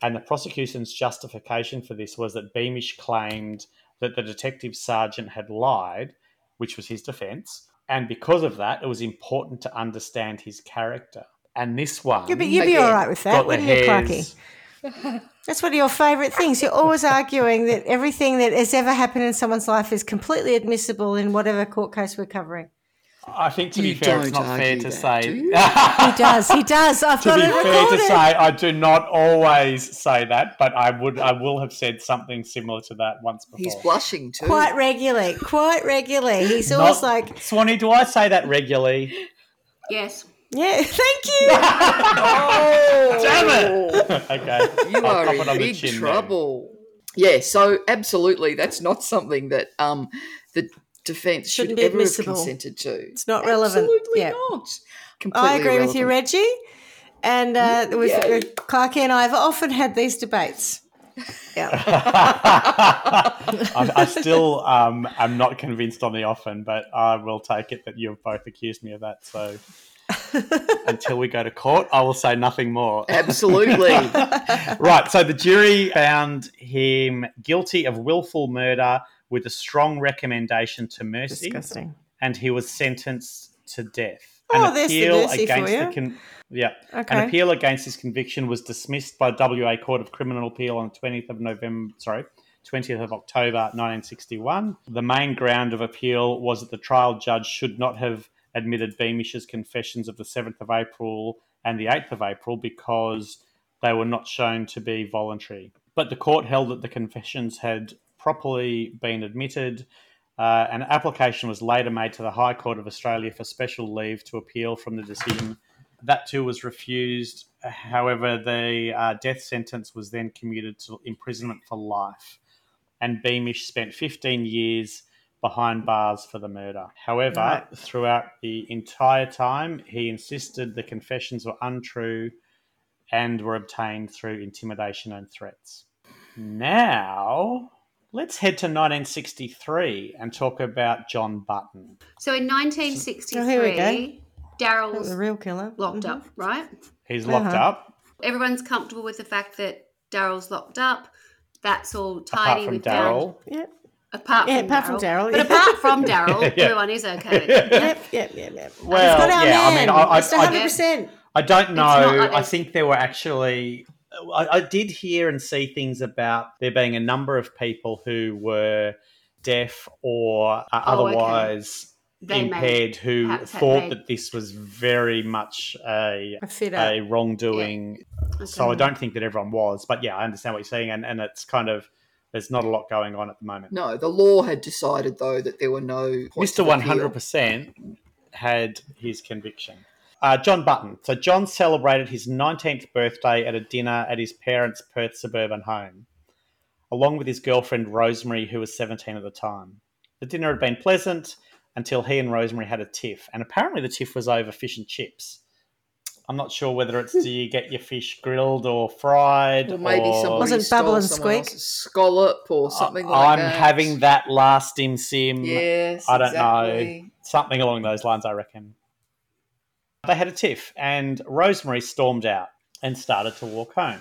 And the prosecution's justification for this was that Beamish claimed that the detective sergeant had lied, which was his defense. And because of that, it was important to understand his character. And this one. Yeah, but you'd be Again, all right with that, got wouldn't you, Clarky? That's one of your favourite things. You're always arguing that everything that has ever happened in someone's life is completely admissible in whatever court case we're covering. I think to be fair, it's don't fair to that, say. do? [LAUGHS] He does. He does. I've to got be it fair to say, I do not always say that, but I would, I will have said something similar to that once before. He's blushing too. Quite regularly. Quite regularly. He's always Not- like, Swanee, do I say that regularly? Yes. Yeah, [LAUGHS] thank you. Oh, Damn it! [LAUGHS] okay, You I'll are in it on the big chin then. trouble. Yeah, so absolutely, that's not something that um, the defence should be ever admissible. have consented to. It's not relevant. Absolutely Yeah. not. Completely I agree with you. Reggie. And uh, with, Yeah. with Clarky and I have often had these debates. [LAUGHS] Yeah. I, I still um, am not convinced on the often, but I will take it that you have both accused me of that. So [LAUGHS] until we go to court, I will say nothing more. [LAUGHS] Absolutely. right. So the jury found him guilty of willful murder with a strong recommendation to mercy, Disgusting. and he was sentenced to death. Oh, An there's the appeal mercy for against you. the con- yeah, Okay. an appeal against his conviction was dismissed by WA Court of Criminal Appeal on the 20th of November, sorry, 20th of October 1961. The main ground of appeal was that the trial judge should not have admitted Beamish's confessions of the 7th of April and the 8th of April because they were not shown to be voluntary. But the court held that the confessions had properly been admitted. Uh, an application was later made to the High Court of Australia for special leave to appeal from the decision. That too was refused. However, the uh, death sentence was then commuted to imprisonment for life, and Beamish spent 15 years behind bars for the murder. However, Right. throughout the entire time, he insisted the confessions were untrue and were obtained through intimidation and threats. Now, let's head to 1963 and talk about John Button. So in Oh, 1963, Darryl's The real killer. locked Mhm. up, right? He's locked Uh-huh. up, Everyone's comfortable with the fact that Darryl's locked up. That's all tidy. apart tidy. from we Darryl. Yeah. Apart Yeah, from apart from Darryl. Darryl, But yeah. apart from [LAUGHS] Darryl, Yeah. everyone is okay with [LAUGHS] it. Yep, yep, yep, yep. Well, He's got our yeah, I mean, I- I- Mr. 100%. I don't know. like I think there were actually. I, I did hear and see things about there being a number of people who were deaf or uh, Oh, otherwise They may impaired who thought that this was very much a A fit a up. wrongdoing. So I don't think that everyone was, but yeah, I understand what you're saying, and, and it's kind of there's not a lot going on at the moment. no, the law had decided though that there were no Mr. One. Hundred Percent had his conviction. Uh, John Button. So John celebrated his 19th birthday at a dinner at his parents' Perth suburban home, along with his girlfriend Rosemary, who was 17 at the time. The dinner had been pleasant until he and Rosemary had a tiff, and apparently the tiff was over fish and chips. I'm not sure whether it's do you get your fish grilled or fried, Or maybe or- somebody Wasn't stole Bubble and Squeak? scallop or something like that? I'm having that last dim sim. Yes, I don't know. Something along those lines, I reckon. They had a tiff, and Rosemary stormed out and started to walk home.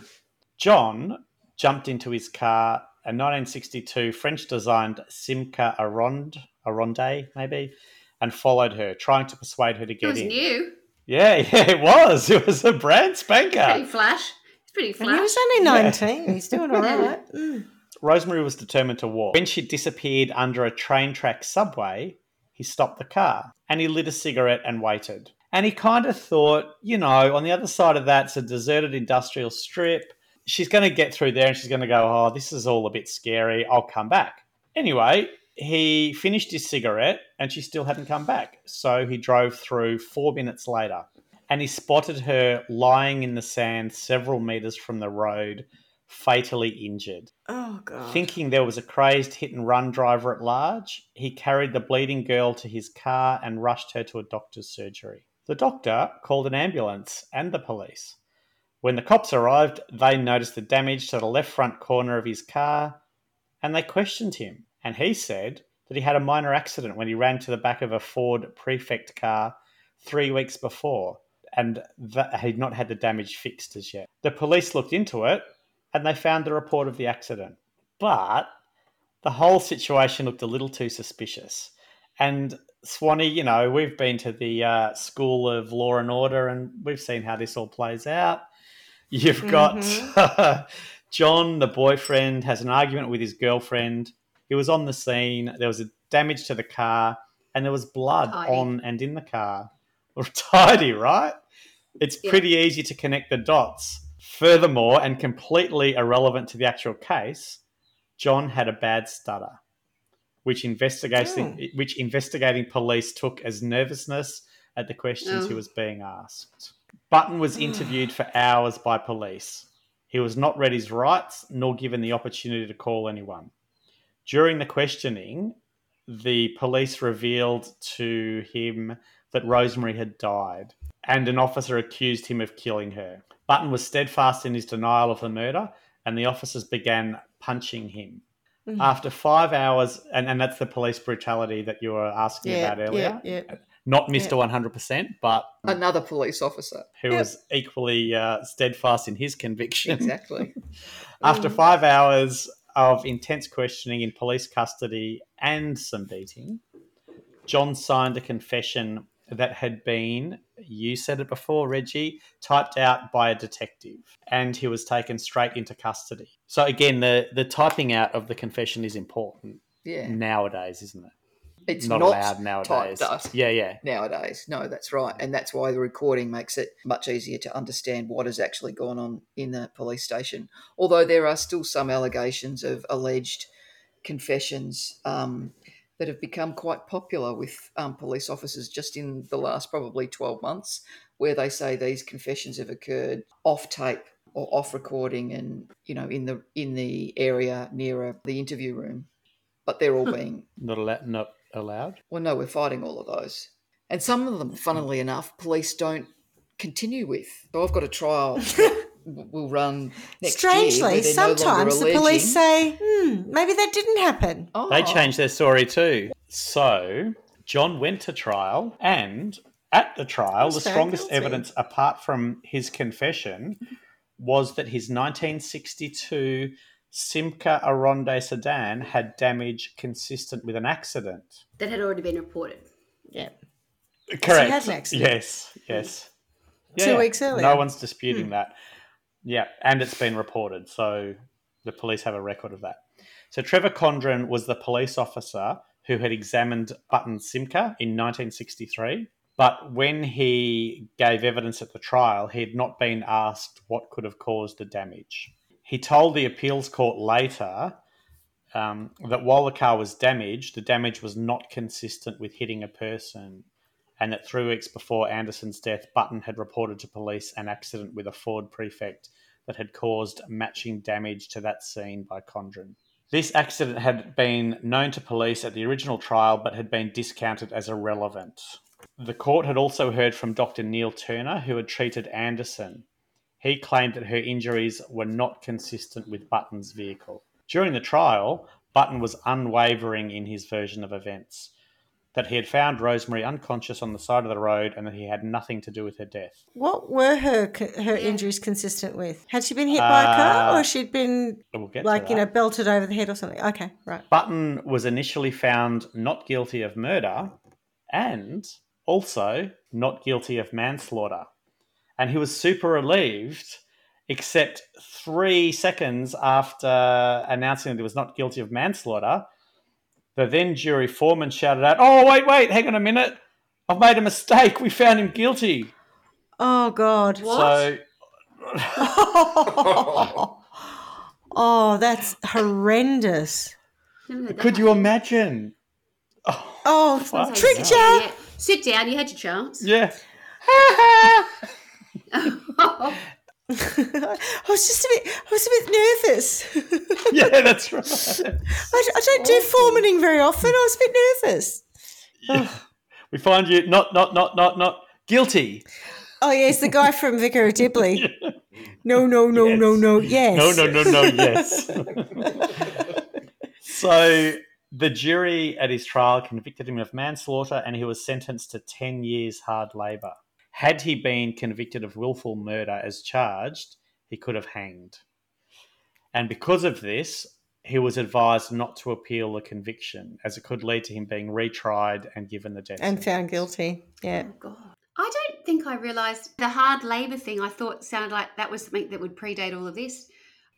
John jumped into his car, a 1962 French designed Simca Aronde, Aronde, maybe, and followed her, trying to persuade her to It get was in. new. Yeah, [LAUGHS] yeah, it was. It was a brand spanker. Pretty flash. It's pretty And flash. he was only 19. He's doing [LAUGHS] all right. Mm. Rosemary was determined to walk. When she disappeared under a train track subway, he stopped the car and he lit a cigarette and waited. And he kind of thought, you know, on the other side of that's a deserted industrial strip. She's going to get through there and she's going to go, oh, this is all a bit scary. I'll come back. Anyway, he finished his cigarette and she still hadn't come back. So he drove through four minutes later and he spotted her lying in the sand several meters from the road, fatally injured. Oh, God. Thinking there was a crazed hit and run driver at large, he carried the bleeding girl to his car and rushed her to a doctor's surgery. The doctor called an ambulance and the police. When the cops arrived, they noticed the damage to the left front corner of his car and they questioned him. And he said that he had a minor accident when he ran to the back of a Ford Prefect car three weeks before and that he'd not had the damage fixed as yet. The police looked into it and they found the report of the accident. But the whole situation looked a little too suspicious. And Swanee, you know, we've been to the uh, School of Law and Order and we've seen how this all plays out. You've got [LAUGHS] John, the boyfriend, has an argument with his girlfriend. He was on the scene. There was a damage to the car, and there was blood Tidy. on and in the car. [LAUGHS] Tidy, right? It's Yeah. pretty easy to connect the dots. Furthermore, and completely irrelevant to the actual case, John had a bad stutter, which investigating oh. which investigating police took as nervousness at the questions he Oh. was being asked. Button was [SIGHS] interviewed for hours by police. He was not read his rights nor given the opportunity to call anyone. During the questioning, the police revealed to him that Rosemary had died, and an officer accused him of killing her. Button was steadfast in his denial of the murder, and the officers began punching him. Mhm. After five hours, and, and that's the police brutality that you were asking Yeah, about earlier. yeah, yeah. Not Mr. 100%, but Another police officer. who Yep. was equally uh, steadfast in his conviction. Exactly. [LAUGHS] After Mm. five hours of intense questioning in police custody and some beating, John signed a confession that had been, you said it before, Reggie, typed out by a detective, and he was taken straight into custody. So again, the the typing out of the confession is important Yeah. nowadays, isn't it? It's not, not, allowed nowadays. Yeah, yeah. nowadays. No, that's right. And that's why the recording makes it much easier to understand what has actually gone on in the police station. Although there are still some allegations of alleged confessions um, that have become quite popular with um, police officers just in the last probably 12 months, where they say these confessions have occurred off tape or off recording and you know in the in the area nearer the interview room but they're all being Not allowed. Not allowed. well, no, we're fighting all of those. And some of them, funnily enough, police don't continue with. So I've got a trial [LAUGHS] that will run next year. Strangely, where they're no sometimes the police say, hmm, maybe that didn't happen. oh, They changed their story too. So John went to trial, and at the trial, Was the strongest guilty. evidence, apart from his confession, was that his 1962 Simca Aronde sedan had damage consistent with an accident. That had already been reported. Yeah. Correct. had an accident. Yes, yes. Two weeks earlier. No one's disputing Hmm. that. Yeah, and it's been reported, so the police have a record of that. So Trevor Condren was the police officer who had examined Button Simca in 1963, but when he gave evidence at the trial, he had not been asked what could have caused the damage. He told the appeals court later um, that while the car was damaged, the damage was not consistent with hitting a person, and that three weeks before Anderson's death, Button had reported to police an accident with a Ford prefect that had caused matching damage to that seen by Condren. This accident had been known to police at the original trial but had been discounted as irrelevant. The court had also heard from Dr. Neil Turner, who had treated Anderson. He claimed that her injuries were not consistent with Button's vehicle. During the trial, Button was unwavering in his version of events that he had found Rosemary unconscious on the side of the road and that he had nothing to do with her death. What were her her injuries consistent with? Had she been hit by a car, Uh, or she'd been We'll like you know belted over the head or something? Okay, right. Button was initially found not guilty of murder and also not guilty of manslaughter. And he was super relieved, except three seconds after announcing that he was not guilty of manslaughter, the then jury foreman shouted out, Oh, wait, wait, hang on a minute. I've made a mistake. We found him guilty. Oh God. So, [LAUGHS] [LAUGHS] oh, that's horrendous. Never heard that could you imagine? Oh, oh Fuck. tricked Yeah, yeah. Sit down. You had your chance. Yeah. [LAUGHS] [LAUGHS] [LAUGHS] I was just a bit. I was a bit nervous. [LAUGHS] Yeah, that's right. I, I don't do foremaning very often. I was a bit nervous. we find you not, not, not, not, not guilty. Oh yes, the guy from Vicar of Dibley. No, no, no, no, no. Yes. No, no, no, no, yes. so the jury at his trial convicted him of manslaughter and he was sentenced to 10 years hard labour. Had he been convicted of willful murder as charged, he could have hanged. And because of this, he was advised not to appeal the conviction as it could lead to him being retried and given the death And found guilty. Yeah. Oh God. I don't think I realised the hard labour thing. I thought sounded like that was something that would predate all of this.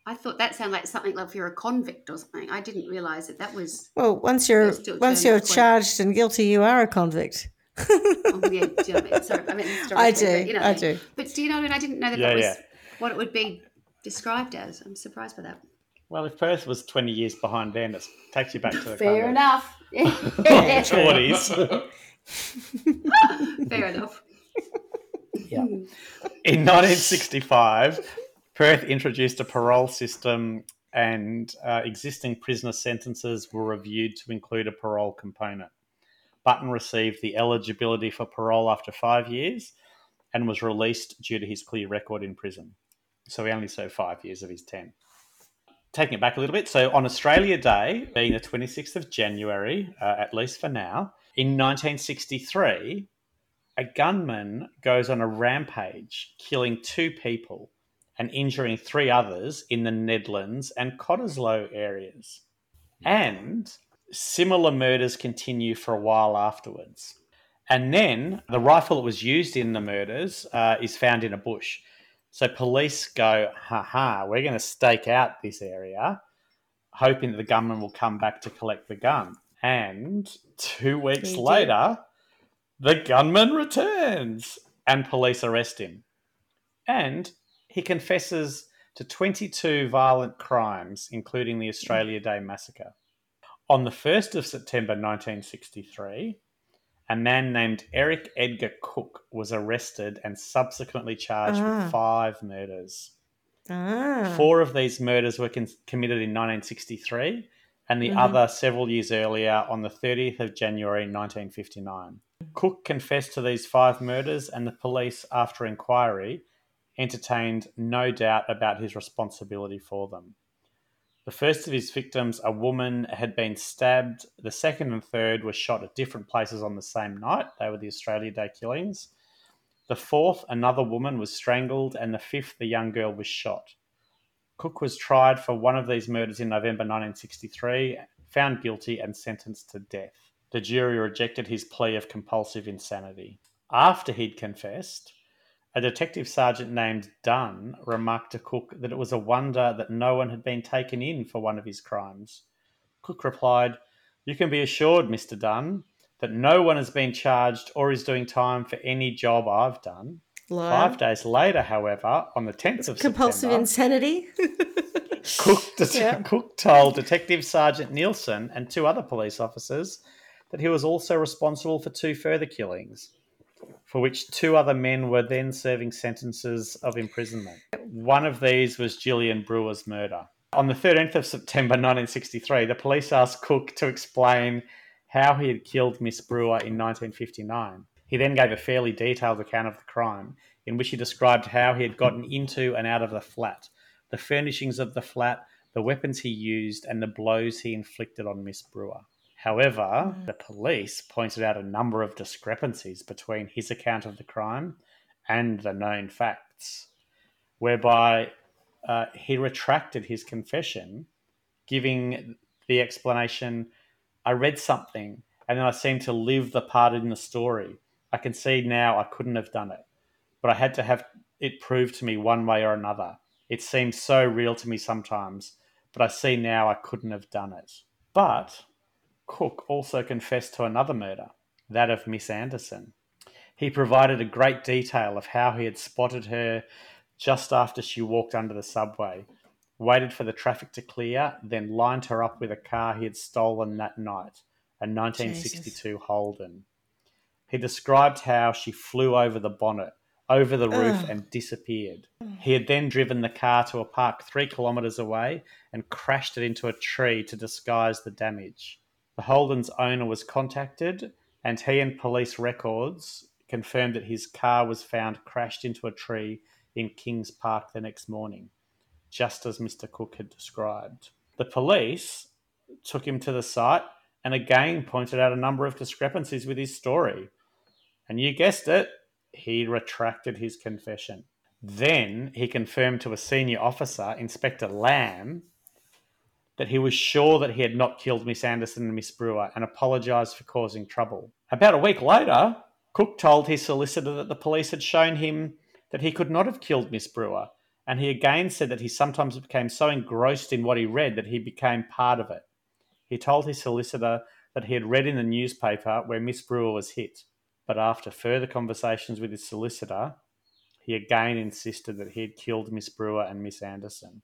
I thought that sounded like something like if you're a convict or something. I didn't realise that that was. Well, once you're You're once you're charged and guilty, you are a convict. Oh, yeah, do you know I mean? Sorry, I mean I do. but, you know, I do. But do you know what I mean? I didn't know that Yeah, that was yeah. what it would be described as. I'm surprised by that. Well, if Perth was 20 years behind then, it takes you back to the Fair kind enough. of Yeah. 40s. Fair enough. Yeah. In 1965, Perth introduced a parole system and uh, existing prisoner sentences were reviewed to include a parole component. Button received the eligibility for parole after five years and was released due to his clear record in prison. So he only served five years of his 10. Taking it back a little bit, so on Australia Day, being the 26th of January, uh, at least for now, in 1963, a gunman goes on a rampage, killing two people and injuring three others in the Nedlands and Cottesloe areas. And similar murders continue for a while afterwards. And then the rifle that was used in the murders uh, is found in a bush. So police go, haha, we're going to stake out this area, hoping that the gunman will come back to collect the gun. And two weeks He did. later, the gunman returns and police arrest him. And he confesses to 22 violent crimes, including the Australia Day massacre. On the 1st of September 1963, a man named Eric Edgar Cooke was arrested and subsequently charged Ah. with five murders. Ah. Four of these murders were con- committed in 1963, and the Mhm. other several years earlier on the 30th of January 1959. Cooke confessed to these five murders, and the police, after inquiry, entertained no doubt about his responsibility for them. The first of his victims, a woman, had been stabbed. The second and third were shot at different places on the same night. They were the Australia Day killings. The fourth, another woman, was strangled, and the fifth, the young girl, was shot. Cooke was tried for one of these murders in November 1963, found guilty, and sentenced to death. The jury rejected his plea of compulsive insanity. After he'd confessed, a detective sergeant named Dunn remarked to Cooke that it was a wonder that no one had been taken in for one of his crimes. Cooke replied, You can be assured, Mr. Dunn, that no one has been charged or is doing time for any job I've done. Liar. Five days later, however, on the 10th of Compulsive September, insanity. [LAUGHS] Cooke, [LAUGHS] det- Yeah. [LAUGHS] Cooke told Detective Sergeant Nielsen and two other police officers that he was also responsible for two further killings, for which two other men were then serving sentences of imprisonment. One of these was Jillian Brewer's murder. On the 13th of September 1963, the police asked Cooke to explain how he had killed Miss Brewer in 1959. He then gave a fairly detailed account of the crime, in which he described how he had gotten into and out of the flat, the furnishings of the flat, the weapons he used, and the blows he inflicted on Miss Brewer. However, the police pointed out a number of discrepancies between his account of the crime and the known facts, whereby uh, he retracted his confession, giving the explanation I read something and then I seemed to live the part in the story. I can see now I couldn't have done it, but I had to have it proved to me one way or another. It seems so real to me sometimes, but I see now I couldn't have done it. But Cooke also confessed to another murder, that of Miss Anderson. He provided a great detail of how he had spotted her just after she walked under the subway, waited for the traffic to clear, then lined her up with a car he had stolen that night, a 1962 Holden. He described how she flew over the bonnet, over the roof, Ugh. and disappeared. He had then driven the car to a park three kilometres away and crashed it into a tree to disguise the damage. The Holden's owner was contacted, and he and police records confirmed that his car was found crashed into a tree in Kings Park the next morning, just as Mr. Cooke had described. The police took him to the site and again pointed out a number of discrepancies with his story. And you guessed it, he retracted his confession. Then he confirmed to a senior officer, Inspector Lamb, that he was sure that he had not killed Miss Anderson and Miss Brewer and apologised for causing trouble. About a week later, Cooke told his solicitor that the police had shown him that he could not have killed Miss Brewer, and he again said that he sometimes became so engrossed in what he read that he became part of it. He told his solicitor that he had read in the newspaper where Miss Brewer was hit, but after further conversations with his solicitor, he again insisted that he had killed Miss Brewer and Miss Anderson.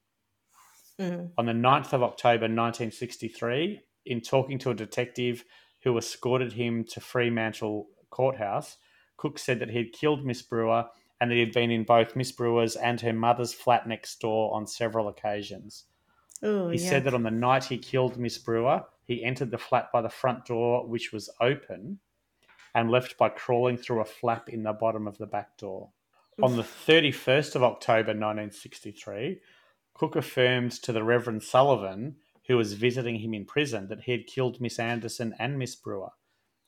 Mm. On the 9th of October 1963, in talking to a detective who escorted him to Fremantle Courthouse, Cooke said that he had killed Miss Brewer and that he had been in both Miss Brewer's and her mother's flat next door on several occasions. Oh, He yeah. said that on the night he killed Miss Brewer, he entered the flat by the front door, which was open, and left by crawling through a flap in the bottom of the back door. On the 31st of October 1963, Cooke affirmed to the Reverend Sullivan, who was visiting him in prison, that he had killed Miss Anderson and Miss Brewer,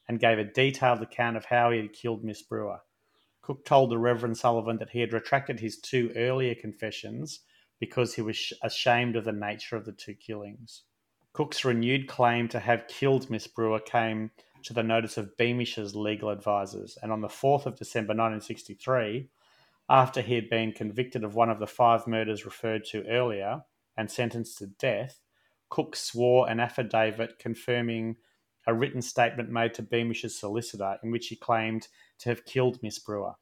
and gave a detailed account of how he had killed Miss Brewer. Cooke told the Reverend Sullivan that he had retracted his two earlier confessions because he was sh- ashamed of the nature of the two killings. Cooke's renewed claim to have killed Miss Brewer came to the notice of Beamish's legal advisers, and on the 4th of December 1963, after he had been convicted of one of the five murders referred to earlier and sentenced to death, Cooke swore an affidavit confirming a written statement made to Beamish's solicitor in which he claimed to have killed Miss Brewer.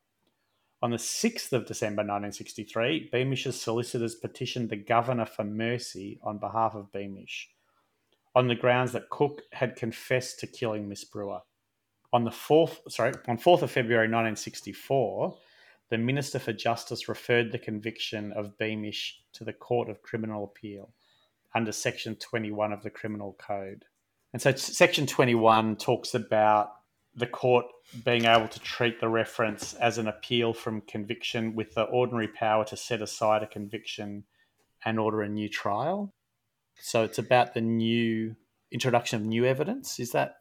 On the 6th of December 1963, Beamish's solicitors petitioned the governor for mercy on behalf of Beamish on the grounds that Cooke had confessed to killing Miss Brewer. On the 4th, sorry, on 4th of February 1964, the Minister for Justice referred the conviction of Beamish to the Court of Criminal Appeal under Section 21 of the Criminal Code. And so Section 21 talks about the court being able to treat the reference as an appeal from conviction with the ordinary power to set aside a conviction and order a new trial. So it's about the new introduction of new evidence. Is that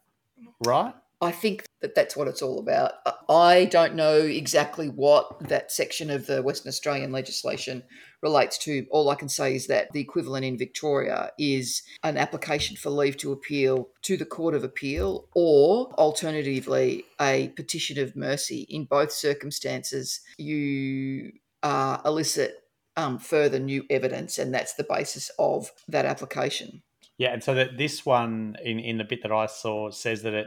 right? I think that that's what it's all about. I don't know exactly what that section of the Western Australian legislation relates to. All I can say is that the equivalent in Victoria is an application for leave to appeal to the Court of Appeal, or alternatively, a petition of mercy. In both circumstances, you uh, elicit um, further new evidence, and that's the basis of that application. Yeah, and so that this one in, in the bit that I saw says that it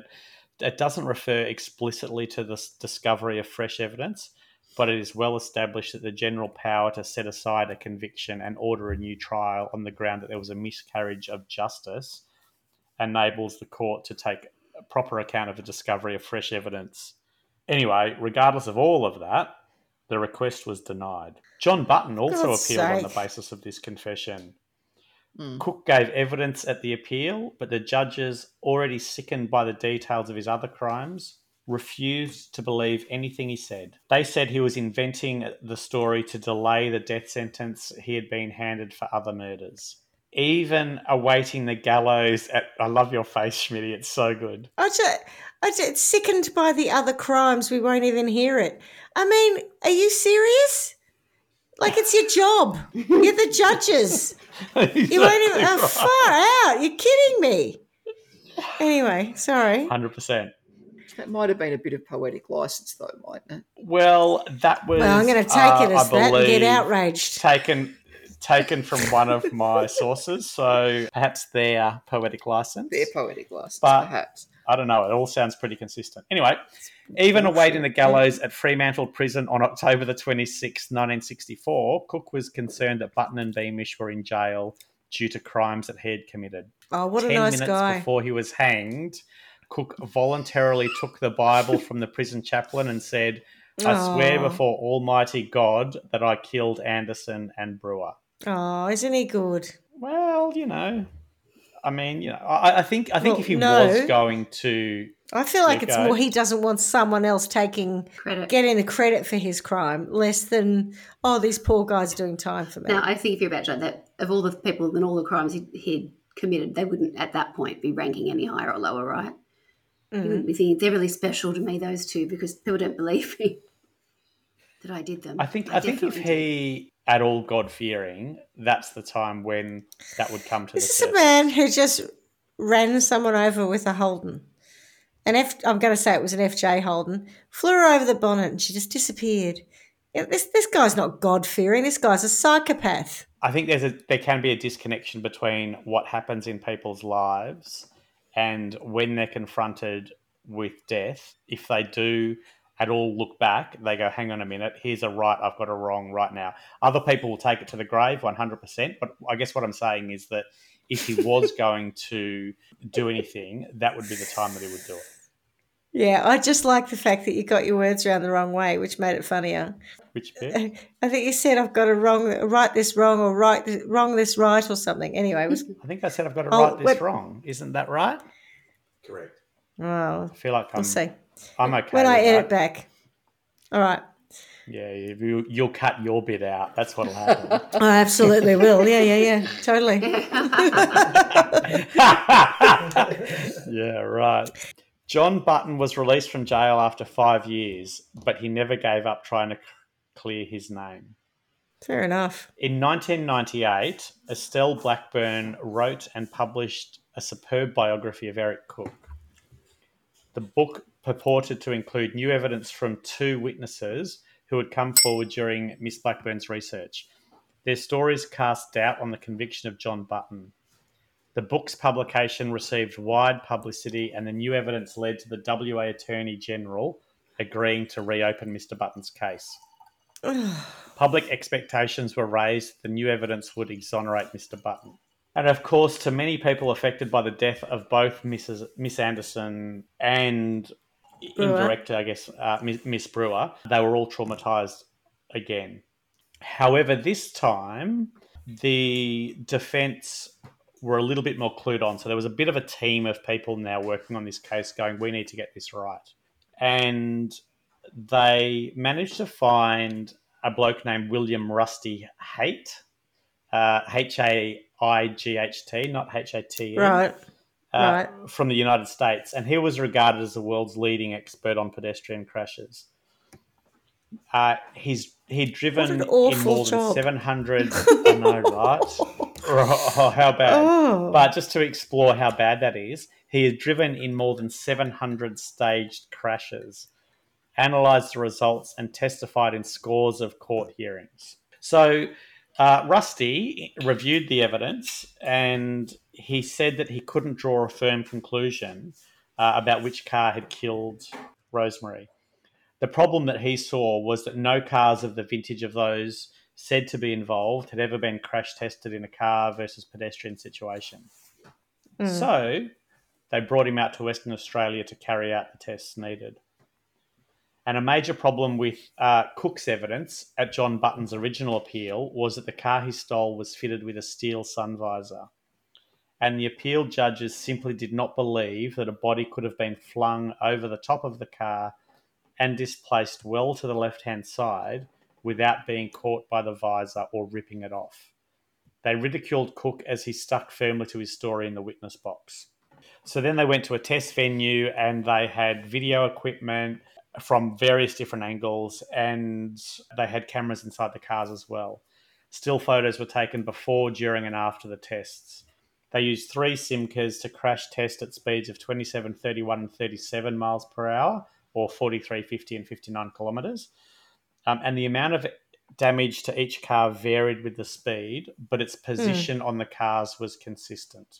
it doesn't refer explicitly to the discovery of fresh evidence, but it is well established that the general power to set aside a conviction and order a new trial on the ground that there was a miscarriage of justice enables the court to take a proper account of the discovery of fresh evidence. Anyway, regardless of all of that, the request was denied. John Button also God's appealed on the basis of this confession. Mm. Cooke gave evidence at the appeal, but the judges, already sickened by the details of his other crimes, refused to believe anything he said. They said he was inventing the story to delay the death sentence he had been handed for other murders. Even awaiting the gallows at. I love your face, Schmitty. It's so good. I just, I just sickened by the other crimes. We won't even hear it. I mean, are you serious? Like it's your job. You're the judges. [LAUGHS] You won't even. Oh, far out. You're kidding me. Anyway, sorry. Hundred percent. That might have been a bit of poetic license, though, mightn't it? Well, that was. Well, I'm going to take uh, it as I that and get outraged. Taken, taken from one of my [LAUGHS] sources, so perhaps their poetic license. Their poetic license, But- perhaps. I don't know. It all sounds pretty consistent. Anyway, even awaiting the gallows at Fremantle Prison on October the 26th, 1964, Cooke was concerned that Button and Beamish were in jail due to crimes that he had committed. Oh, what a Ten nice minutes guy. before he was hanged, Cooke voluntarily took the Bible from the prison chaplain and said, I swear Oh. before Almighty God that I killed Anderson and Brewer. Oh, isn't he good? Well, you know, I mean, you know, I, I think I think Well, if he no. was going to I feel like it's go. more he doesn't want someone else taking Credit. getting the credit for his crime, less than oh, these poor guy's doing time for me. Now, I think if you're about to that, of all the people and all the crimes he, he'd committed, they wouldn't at that point be ranking any higher or lower, right? You Mm. wouldn't be thinking they're really special to me, those two, because people don't believe me [LAUGHS] that I did them. I think I, think if definitely did. he at all God fearing, that's the time when that would come to This the is a man who just ran someone over with a Holden. An F, I'm going to say it was an FJ Holden. Flew her over the bonnet and she just disappeared. This this guy's not God fearing. This guy's a psychopath. I think there's a there can be a disconnection between what happens in people's lives and when they're confronted with death. If they do at all look back, they go, "Hang on a minute, here's a right, I've got a wrong right now." Other people will take it to the grave, one hundred percent. But I guess what I'm saying is that if he was [LAUGHS] going to do anything, that would be the time that he would do it. Yeah, I just like the fact that you got your words around the wrong way, which made it funnier. Which bit? Uh, I think you said I've got to wrong, right this wrong, or right this, wrong this right, or something. Anyway, was I think I said I've got to Oh, write this wait. wrong. Isn't that right? Correct. oh, I feel like I'm. we'll see I'm okay. when I with edit back. All right, Yeah, you, you'll cut your bit out. That's what'll happen. [LAUGHS] I absolutely will. Yeah, yeah, yeah, totally. [LAUGHS] [LAUGHS] yeah, right. John Button was released from jail after five years, but he never gave up trying to clear his name. Fair enough. In 1998, Estelle Blackburn wrote and published a superb biography of Eric Cooke. The book purported to include new evidence from two witnesses who had come forward during Miss Blackburn's research. Their stories cast doubt on the conviction of John Button. The book's publication received wide publicity, and the new evidence led to the WA Attorney General agreeing to reopen Mr. Button's case. [SIGHS] Public expectations were raised that the new evidence would exonerate Mr. Button. And of course, to many people affected by the death of both Mrs. Miss Anderson and Brewer. indirectly, I guess, uh, Miss, Brewer, they were all traumatized again. However, this time the defense were a little bit more clued on. So there was a bit of a team of people now working on this case going, we need to get this right. And they managed to find a bloke named William Rusty Haight, uh, H A I G H T, not H A T Right. Uh, right. from the United States, and he was regarded as the world's leading expert on pedestrian crashes. Uh, he's he'd driven in more job. than seven hundred. [LAUGHS] I know, right? Oh, how bad! Oh. But just to explore how bad that is, he had driven in more than 700 staged crashes, analysed the results, and testified in scores of court hearings. So, uh, Rusty reviewed the evidence and he said that he couldn't draw a firm conclusion uh, about which car had killed Rosemary. The problem that he saw was that no cars of the vintage of those said to be involved had ever been crash tested in a car versus pedestrian situation. Mm. So they brought him out to Western Australia to carry out the tests needed. And a major problem with uh, Cooke's evidence at John Button's original appeal was that the car he stole was fitted with a steel sun visor. And the appeal judges simply did not believe that a body could have been flung over the top of the car and displaced well to the left hand side without being caught by the visor or ripping it off. They ridiculed Cooke as he stuck firmly to his story in the witness box. So then they went to a test venue and they had video equipment from various different angles and they had cameras inside the cars as well. Still photos were taken before, during, and after the tests. They used three Simcas to crash test at speeds of 27, 31, and 37 miles per hour, or 43, 50, and 59 kilometres. Um, and the amount of damage to each car varied with the speed, but its position on the cars was consistent.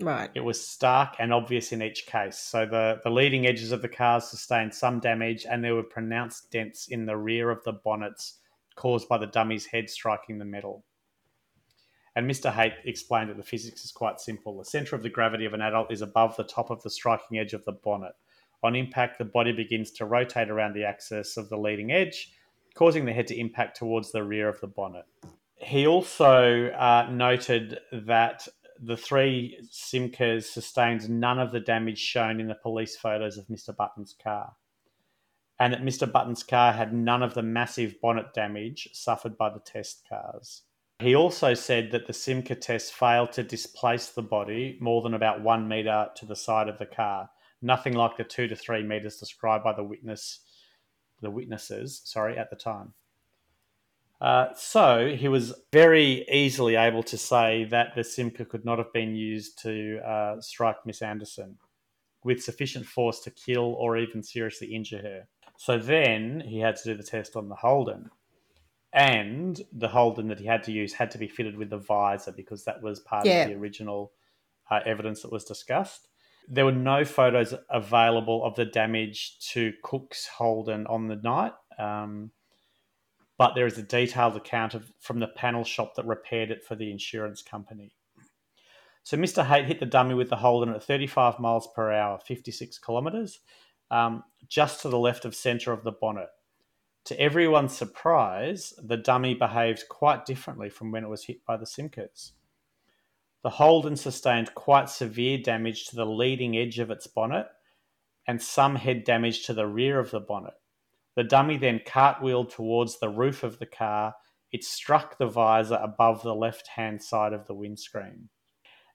Right. It was stark and obvious in each case. So the, the leading edges of the cars sustained some damage, and there were pronounced dents in the rear of the bonnets caused by the dummy's head striking the metal. And Mr. Haight explained that the physics is quite simple. The center of the gravity of an adult is above the top of the striking edge of the bonnet. On impact, the body begins to rotate around the axis of the leading edge, causing the head to impact towards the rear of the bonnet. He also uh, noted that the three Simcas sustained none of the damage shown in the police photos of Mr. Button's car, and that Mr. Button's car had none of the massive bonnet damage suffered by the test cars. He also said that the Simca test failed to displace the body more than about one metre to the side of the car, nothing like the two to three metres described by the witness, the witnesses, sorry, at the time. Uh, so he was very easily able to say that the Simca could not have been used to uh, strike Miss Anderson with sufficient force to kill or even seriously injure her. So then he had to do the test on the Holden. And the Holden that he had to use had to be fitted with the visor because that was part Yeah. of the original uh, evidence that was discussed. There were no photos available of the damage to Cooke's Holden on the night, um, but there is a detailed account of from the panel shop that repaired it for the insurance company. So Mr. Haight hit the dummy with the Holden at 35 miles per hour, 56 kilometres, um, just to the left of centre of the bonnet. To everyone's surprise, the dummy behaved quite differently from when it was hit by the Simkers. The Holden sustained quite severe damage to the leading edge of its bonnet and some head damage to the rear of the bonnet. The dummy then cartwheeled towards the roof of the car. It struck the visor above the left hand side of the windscreen.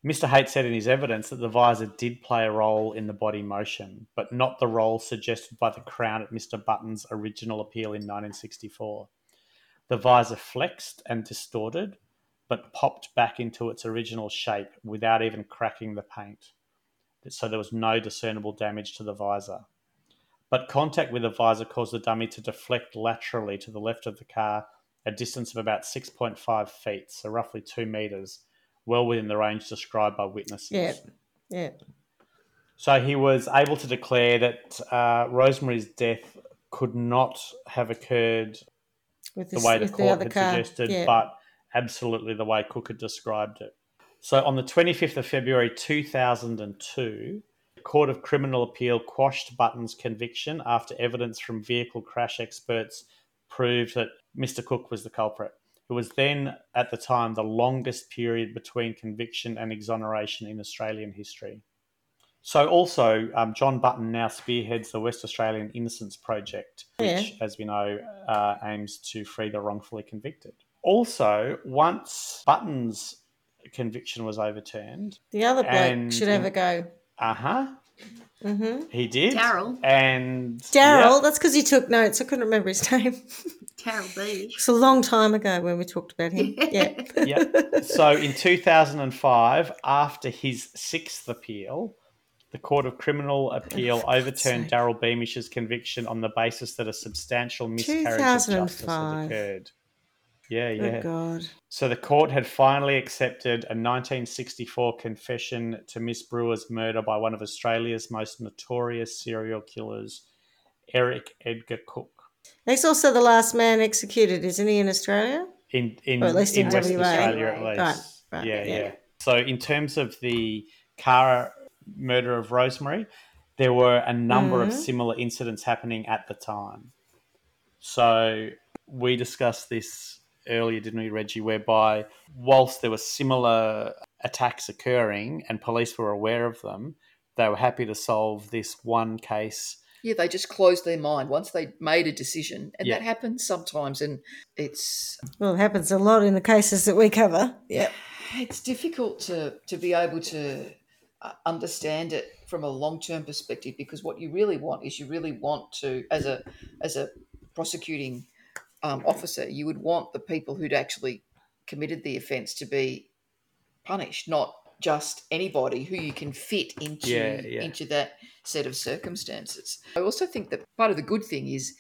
Mr. Haight said in his evidence that the visor did play a role in the body motion, but not the role suggested by the Crown at Mr. Button's original appeal in 1964. The visor flexed and distorted, but popped back into its original shape without even cracking the paint. So there was no discernible damage to the visor. But contact with the visor caused the dummy to deflect laterally to the left of the car, a distance of about 6.5 feet, so roughly two metres, well within the range described by witnesses. Yeah. Yeah. So he was able to declare that uh, Rosemary's death could not have occurred the way the court other had car. suggested, Yeah. but absolutely the way Cooke had described it. So on the 25th of February 2002, the Court of Criminal Appeal quashed Button's conviction after evidence from vehicle crash experts proved that Mr. Cooke was the culprit. It was then, at the time, the longest period between conviction and exoneration in Australian history. So, also, um, John Button now spearheads the West Australian Innocence Project, which, Yeah. as we know, uh, aims to free the wrongfully convicted. Also, once Button's conviction was overturned, the other bloke and- should have a go. uh huh, hmm he did. Darryl. And Darryl, yeah, that's because he took notes. I couldn't remember his name. [LAUGHS] Carol B. It's a long time ago when we talked about him. [LAUGHS] Yeah. yeah. So in 2005, after his sixth appeal, the Court of Criminal Appeal for God's overturned. Darryl Beamish's conviction on the basis that a substantial miscarriage of justice had occurred. Yeah, Oh yeah. God. So the court had finally accepted a 1964 confession to Miss Brewer's murder by one of Australia's most notorious serial killers, Eric Edgar Cooke. He's also the last man executed, isn't he, in Australia? in in, Or at least in West WA. Australia at least. Right, right, yeah, yeah. yeah, So in terms of the car murder of Rosemary, there were a number of Mhm. similar incidents happening at the time. So we discussed this earlier, didn't we, Reggie? Whereby whilst there were similar attacks occurring and police were aware of them, they were happy to solve this one case. Yeah, they just closed their mind once they made a decision, and Yeah. that happens sometimes. And it's Well, it happens a lot in the cases that we cover. Yeah. it's difficult to to be able to uh, understand it from a long term perspective because what you really want is you really want to as a as a prosecuting um, officer you would want the people who'd actually committed the offence to be punished, not just anybody who you can fit into Yeah, yeah. into that set of circumstances. I also think that part of the good thing is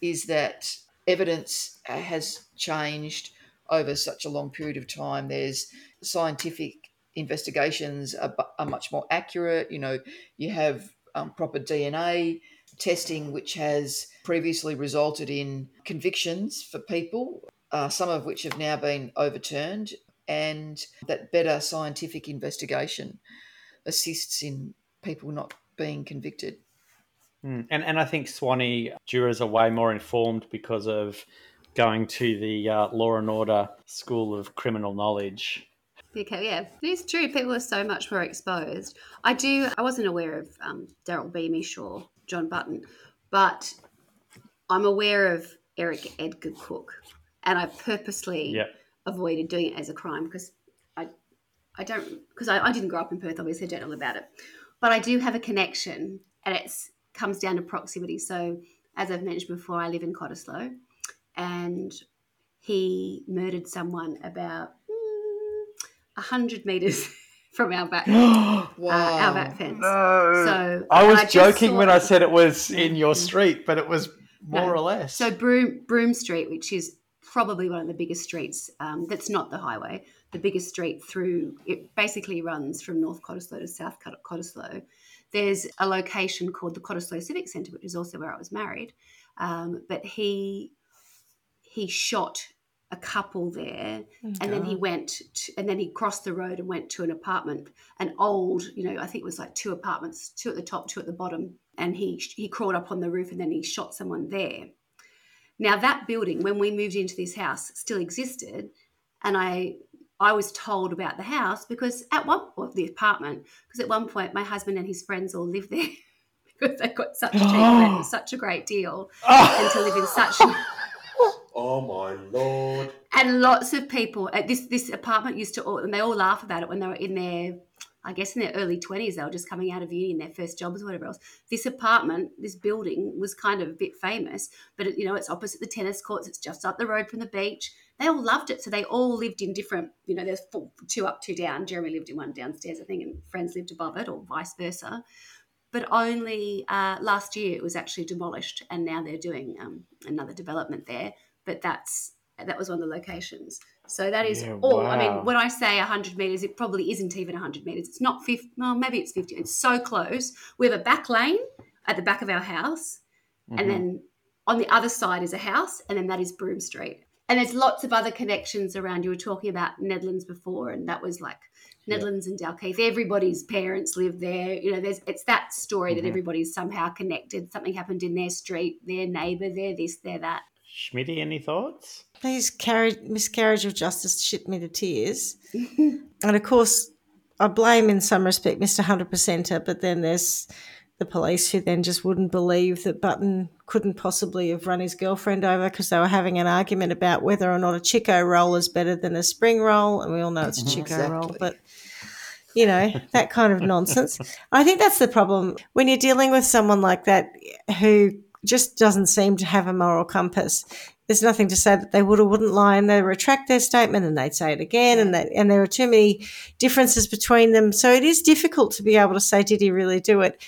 is that evidence uh, has changed over such a long period of time. There's scientific investigations are, are much more accurate. You know, you have um, proper DNA testing, which has previously resulted in convictions for people, uh, some of which have now been overturned, and that better scientific investigation assists in people not being convicted. Mm. And and I think Swanee jurors are way more informed because of going to the uh, Law and Order School of Criminal Knowledge. Okay, yeah, it's true. People are so much more exposed. I do. I wasn't aware of um, Darryl Beamish or John Button, but I'm aware of Eric Edgar Cooke, and I purposely Yeah. avoided doing it as a crime because I, I don't because I, I didn't grow up in Perth. Obviously, I don't know about it, but I do have a connection, and it comes down to proximity. So, as I've mentioned before, I live in Cottesloe, and he murdered someone about mm, a hundred meters [LAUGHS] from our back, no. [GASPS] uh, our back fence. So I was just joking saw when I said it was in your Mm. street, but it was more No. or less. So Broome, Broome Street, which is probably one of the biggest streets, um, that's not the highway, the biggest street through, it basically runs from North Cottesloe to South Cot- Cottesloe. There's a location called the Cottesloe Civic Centre, which is also where I was married. Um, but he he shot a couple there and then he went to, and then he crossed the road and went to an apartment an old you know i think it was like two apartments two at the top two at the bottom and he he crawled up on the roof and then he shot someone there now that building when we moved into this house still existed and i i was told about the house because at one point the apartment because at one point my husband and his friends all lived there [LAUGHS] because they got such cheap rent, it such a great deal and to live in such [LAUGHS] Oh my lord. and lots of people at this this apartment used to all and they all laugh about it when they were in their I guess in their early twenties they were just coming out of uni in their first jobs or whatever else. This apartment, this building was kind of a bit famous, but it, you know it's opposite the tennis courts. It's just up the road from the beach. They all loved it, so they all lived in different. You know, there's four, two up, two down. Jeremy lived in one downstairs, I think, and friends lived above it, or vice versa. But only uh, last year it was actually demolished, and now they're doing um, another development there. But that's that was one of the locations. So that is Yeah, all. I mean, when I say 100 meters, it probably isn't even 100 meters. It's not 50. Well, maybe it's 50. It's so close. We have a back lane at the back of our house, Mhm. and then on the other side is a house, and then that is Broome Street. And there's lots of other connections around. You were talking about Nedlands before, and that was like Yeah. Nedlands and Dalkeith. Everybody's parents live there. You know, there's it's that story Mhm. that everybody's somehow connected. Something happened in their street, their neighbour, their this, their that. Schmitty, any thoughts? These carriage, miscarriage of justice shit me to tears. [LAUGHS] and of course, I blame in some respect Mr. 100%er, but then there's the police who then just wouldn't believe that Button couldn't possibly have run his girlfriend over because they were having an argument about whether or not a Chiko roll is better than a spring roll. And we all know it's a mhm. Chiko roll, but you know, that kind of nonsense. [LAUGHS] I think that's the problem when you're dealing with someone like that who just doesn't seem to have a moral compass. There's nothing to say that they would or wouldn't lie, and they retract their statement, and they'd say it again, and that, and there are too many differences between them. So it is difficult to be able to say, did he really do it?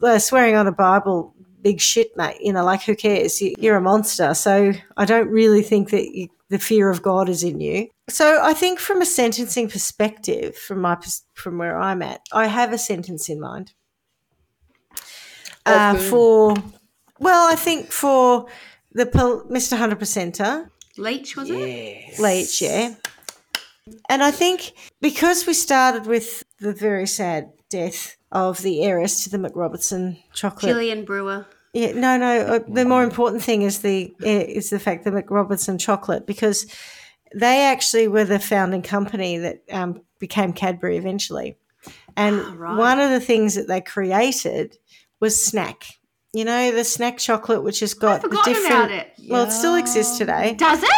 Uh, swearing on a Bible, big shit, mate. You know, like who cares? You, you're a monster. So I don't really think that you, the fear of God is in you. So I think from a sentencing perspective, from my from where I'm at, I have a sentence in mind uh, for. Well, I think for the Mr. Hundred Percenter, Leitch was it? Leitch, yeah. And I think because we started with the very sad death of the heiress to the MacRobertson chocolate. Jillian Brewer. Yeah, no, no. Uh, the more important thing is the eh, is the fact that MacRobertson chocolate because they actually were the founding company that um, became Cadbury eventually, and Ah, right. one of the things that they created was snack. You know, the snack chocolate, which has got the forgotten different. about it. Well, it still exists today. Does it?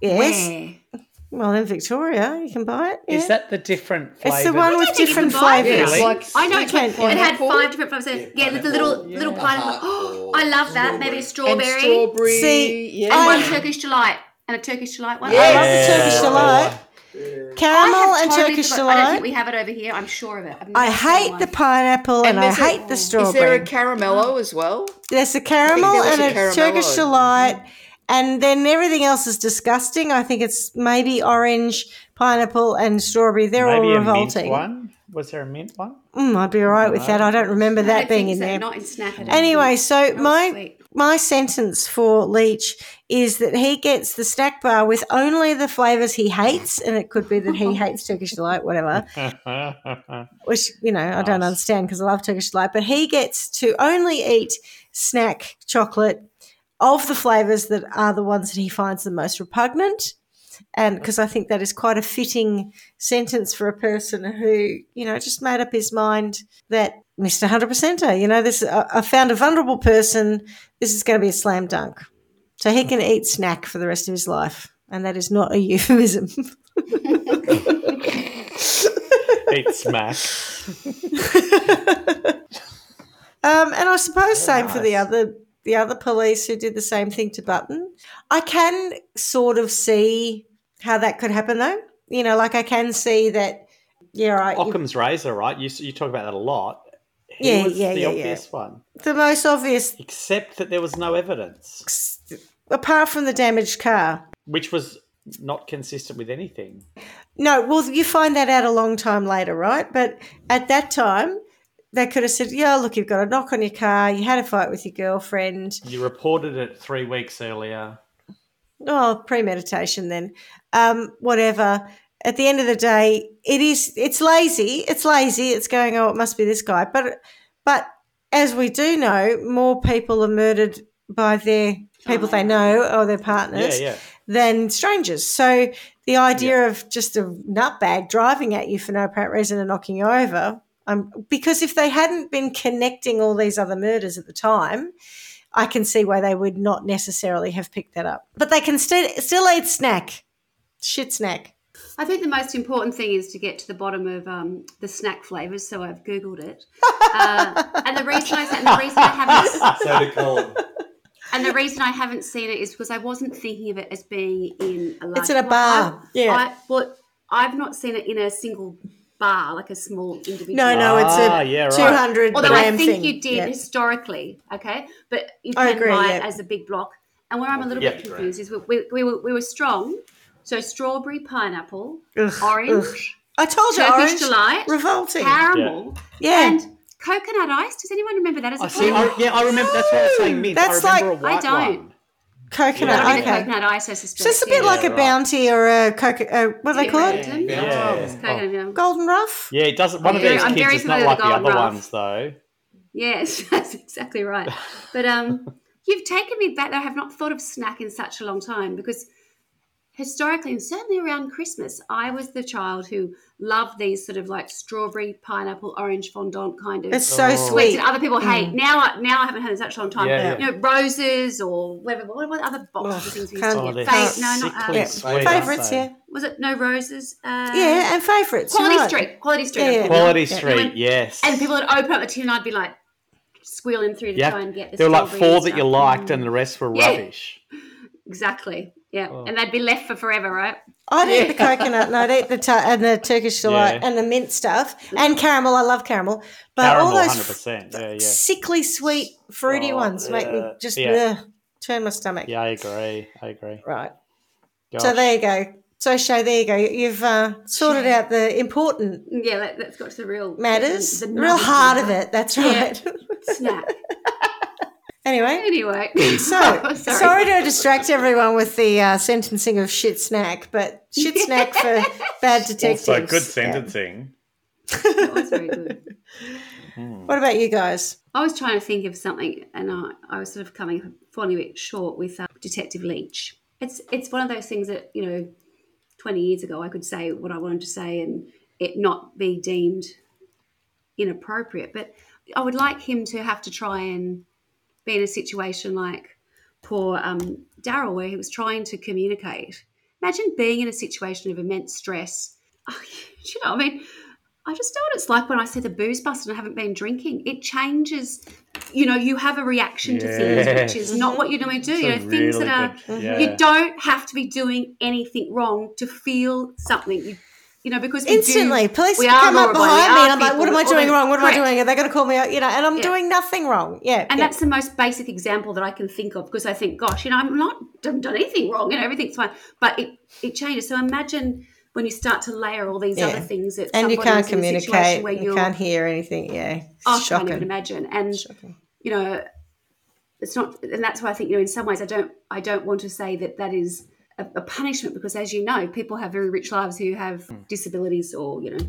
Yes. Where? Well, in Victoria, you can buy it. Is yeah. that the different It's the one with don't think you different can buy it. flavors. Really? Like I know it's can. it had five different flavors. Yeah, Yeah, the little pineapple. little Yeah. pineapple. Oh, [GASPS] I love that. Maybe a and strawberry. strawberry. See, yeah. And one Turkish delight. And a Turkish delight one. I love the Turkish delight. I Caramel and totally Turkish forgot- I don't think we have it over here. I'm sure of it. I've I never seen hate the pineapple and, I there's hate the strawberry. Is there a caramello as well? There's a caramel there and a a, Turkish caramello. delight, and then everything else is disgusting. I think it's maybe orange, pineapple, and strawberry. They're Maybe all a mint revolting. one. Was there a mint one? Mm, I'd be all right with that. I don't remember I that don't being think in so. there. Not in snack. Anyway, so That my sweet. My sentence for Leitch is that he gets the snack bar with only the flavors he hates, and it could be that he hates Turkish delight, whatever. [LAUGHS] Which you know I don't understand because I love Turkish delight, but he gets to only eat snack chocolate of the flavors that are the ones that he finds the most repugnant. And because I think that is quite a fitting sentence for a person who, you know, just made up his mind that Mr. 100%er, you know, this, I I found a vulnerable person. This is going to be a slam dunk. So he can eat snack for the rest of his life. And that is not a [LAUGHS] euphemism. [LAUGHS] Eat smack. [LAUGHS] Um, and I suppose same for the other the other police who did the same thing to Button. I can sort of see how that could happen, though. You know, like I can see that. Yeah, right. you- Occam's razor, right? You you talk about that a lot. Yeah, yeah, the yeah, obvious one, the most obvious, except that there was no evidence, apart from the damaged car. which was not consistent with anything. No, well, you find that out a long time later, right? But at that time, they could have said, "Yeah, look, you've got a knock on your car. You had a fight with your girlfriend. You reported it three weeks earlier. Oh, premeditation, then, um, whatever." At the end of the day, it is it's lazy. It's lazy. It's going, "Oh, it must be this guy." But but as we do know, more people are murdered by their people they know or their partners yeah. than strangers. So the idea of just a nutbag driving at you for no apparent reason and knocking you over, um, because if they hadn't been connecting all these other murders at the time, I can see why they would not necessarily have picked that up. But they can still still eat snack, shit snack. I think the most important thing is to get to the bottom of um, the snack flavors. So I've googled it, uh, and the reason I and the reason I haven't [LAUGHS] So did and the reason I haven't seen it is because I wasn't thinking of it as being in a. It's in a like, bar. I, Yeah. I, well, I've not seen it in a single bar, like a small individual. No, no, it's Ah, a yeah, right. two hundred Although I think thing. you did Yeah. historically, okay, but you I can agree, buy it yeah. as a big block. And where I'm a little Yeah, bit confused is we, we, we, were, we were strong. So strawberry, pineapple, Ugh, orange, ugh. I told you, Turkish orange, delight, revolting. caramel, Yeah. and coconut ice. Does anyone remember that as a I see. flavour? I, yeah, I remember. That's what I was saying. Mint. That's I like- a white I don't. one. coconut. That'll be okay. coconut ice, I suspect. So it's a bit yeah. like a bounty or a coco. Uh, what do they call it? Yeah. Yeah. It's coconut. Golden Rough. Yeah, it doesn't. One of I'm these I'm kids very is not familiar like with the Golden other Ruff. ones, though. Yes, [LAUGHS] that's exactly right. But um, [LAUGHS] you've taken me back. Though I have not thought of snack in such a long time because historically, and certainly around Christmas, I was the child who loved these sort of like strawberry, pineapple, orange fondant kind of It's so Oh. sweet. that other people hate. Now, I- now I haven't had it in such a long time. Yeah, You know, roses or whatever. What, what other boxes Ugh, of things we used can't- to Oh, get? they're no, not um, sweet, aren't Favorites, they? yeah. was it no roses? Uh, Yeah, and favourites. Quality right. Street. Quality Street. Yeah, yeah. Quality Yeah. Street, And- yes. And people would open up the tin and I'd be like squealing through to yeah, try and get the there were like four and that you liked, Mm. and the rest were Yeah. rubbish. Exactly. Yeah. Oh. And they'd be left for forever, right? I'd eat the coconut and I'd eat the tu- and the Turkish delight Yeah. and the mint stuff and caramel. I love caramel, but Caramel, all those hundred percent. Yeah, yeah, sickly sweet, fruity Oh, ones make me just Yeah. ugh, turn my stomach. yeah. I agree. I agree. Right. Gosh. So there you go. So show there you go. You've uh, sorted out the important Yeah, that, that's got to the real matters, the, the the real heart of it. That's Yeah. right. [LAUGHS] Snack. Anyway, Anyway. [LAUGHS] So, [LAUGHS] sorry. to distract everyone with the uh, sentencing of shit snack, but shit [LAUGHS] snack for bad detectives. also good Yeah. sentencing. That was very good. Hmm. What about you guys? I was trying to think of something, and I, I was sort of coming falling a bit short with uh, Detective Leitch. It's it's one of those things that you know, twenty years ago I could say what I wanted to say and it not be deemed inappropriate. But I would like him to have to try and be in a situation like poor um, Darryl, where he was trying to communicate. Imagine being in a situation of immense stress. [LAUGHS] you know, I mean, I just know what it's like when I see the booze bust and I haven't been drinking. It changes. You know, you have a reaction to things which is not what you normally do. you know, things really that are. good- yeah. You don't have to be doing anything wrong to feel something. You, you know, because we do- Instantly, police come up behind me, and I'm like, "What am I doing wrong? What am I doing? Are they going to call me out?" You know, and I'm Yeah. doing nothing wrong. Yeah, And yeah. that's the most basic example that I can think of because I think, gosh, you know, I'm not done, done anything wrong and everything's fine. But it, it changes. So imagine when you start to layer all these Yeah. other things that and you can't is in a situation communicate. where You can't hear anything. Yeah, it's oh, I can't shocking. even imagine. And Shocking. you know, it's not, and that's why I think you know, in some ways, I don't, I don't want to say that that is a, a punishment because, as you know, people have very rich lives who have Hmm. disabilities or you know,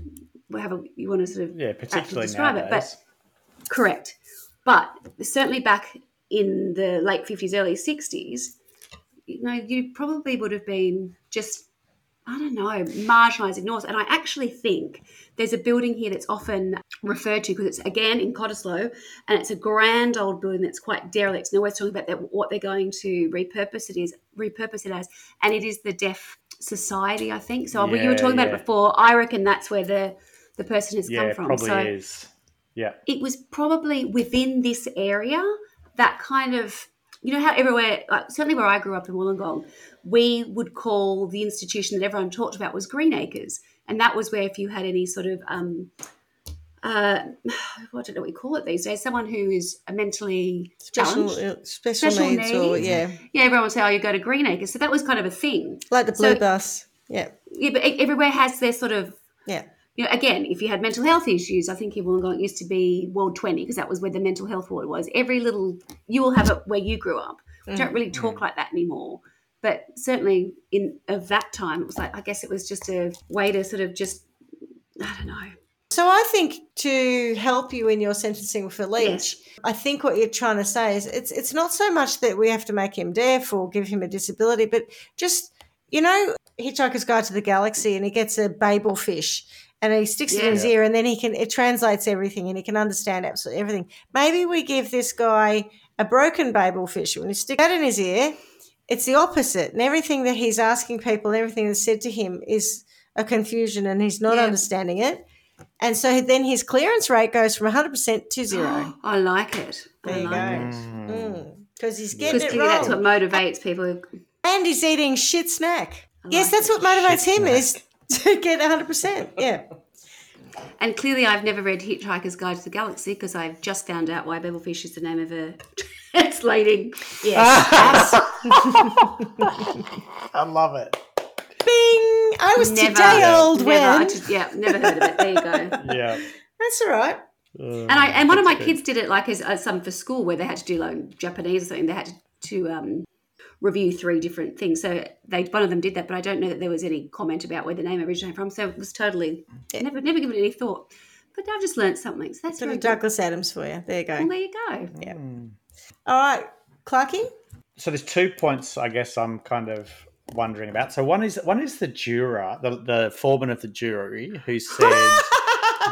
whatever you want to sort of Yeah, particularly describe it, but. Correct. But certainly back in the late 50s, early 60s, you know, you probably would have been just, I don't know, marginalised, ignored. And I actually think there's a building here that's often referred to because it's, again, in Cottesloe, and it's a grand old building that's quite derelict. And they're always talking about that, what they're going to repurpose it is, repurpose it as. And it is the Deaf Society, I think. So when you were Yeah, talking about it before, I reckon that's where the, the person has yeah, come from. probably so is. Yeah. it was probably within this area, that kind of you know how everywhere, like certainly where I grew up in Wollongong, we would call the institution that everyone talked about was Greenacres, and that was where if you had any sort of um, uh, [SIGHS] what don't know what you call it these days, someone who is a mentally Special, uh, special, Special needs, or yeah, Yeah, everyone would say, "Oh, you go to Greenacres," so that was kind of a thing. like the blue So- bus. Yeah, Yeah, but everywhere has their sort of yeah. you know, again, if you had mental health issues, I think in Wollongong it used to be World 20 because that was where the mental health ward was. Every little, you will have it where you grew up. We don't really talk like that anymore. But certainly in of that time, it was like, I guess it was just a way to sort of just, I don't know. So I think to help you in your sentencing for Leitch, Yes. I think what you're trying to say is it's it's not so much that we have to make him deaf or give him a disability, but just you know, Hitchhiker's Guide to the Galaxy, and he gets a Babel fish. And he sticks it in his ear, and then he can it translates everything, and he can understand absolutely everything. Maybe we give this guy a broken Babel fish. When you stick that in his ear, it's the opposite, and everything that he's asking people, everything that's said to him is a confusion, and he's not Yeah. understanding it. And so then his clearance rate goes from 100% to [GASPS] zero. I like it. There I you like go. it. Mm. Mm. Because he's getting Because it clearly that's what motivates people. And he's eating shit snack. yes, like that's it. what motivates Shit him is [LAUGHS] to get 100%. Yeah. And clearly, I've never read Hitchhiker's Guide to the Galaxy because I've just found out why Babelfish is the name of a [LAUGHS] translating. [LAUGHS] Yes. I love it. Bing! I was Never, today old never, I just, yeah, never heard of it. There you go. [LAUGHS] Yeah. That's all right. And I and one of my kids did it like as, as some for school where they had to do like Japanese or something. They had to, to um, review three different things. So they one of them did that, but I don't know that there was any comment about where the name originated from. So it was totally never never given any thought. But I've just learned something. So that's Sort very of good. Douglas Adams for you. There you Well, go. there you go. Yeah. All right, Clarky. So there's two points I guess I'm kind of wondering about. So one is one is the juror, the, the foreman of the jury, who [LAUGHS] said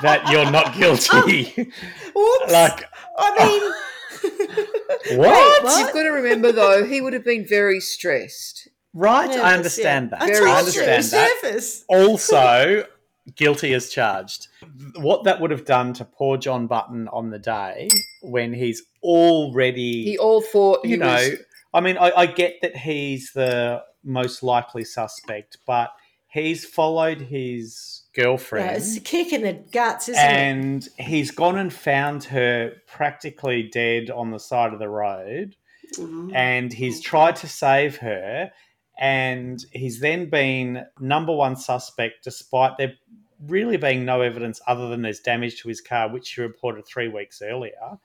that you're not guilty. Um, Oops. like I mean, [LAUGHS] what? what? You've got to remember, though, he would have been very stressed. Right? nervous, I understand yeah. that. I Very told I you, understand that. also guilty as charged. What that would have done to poor John Button on the day when he's already, He all thought he you know, was, I mean, I, I get that he's the most likely suspect, but he's followed his Yeah, girlfriend. it's a kick in the guts, isn't it? and he's gone and found her practically dead on the side of the road Mhm. and he's tried to save her and he's then been number one suspect despite there really being no evidence other than there's damage to his car which he reported three weeks earlier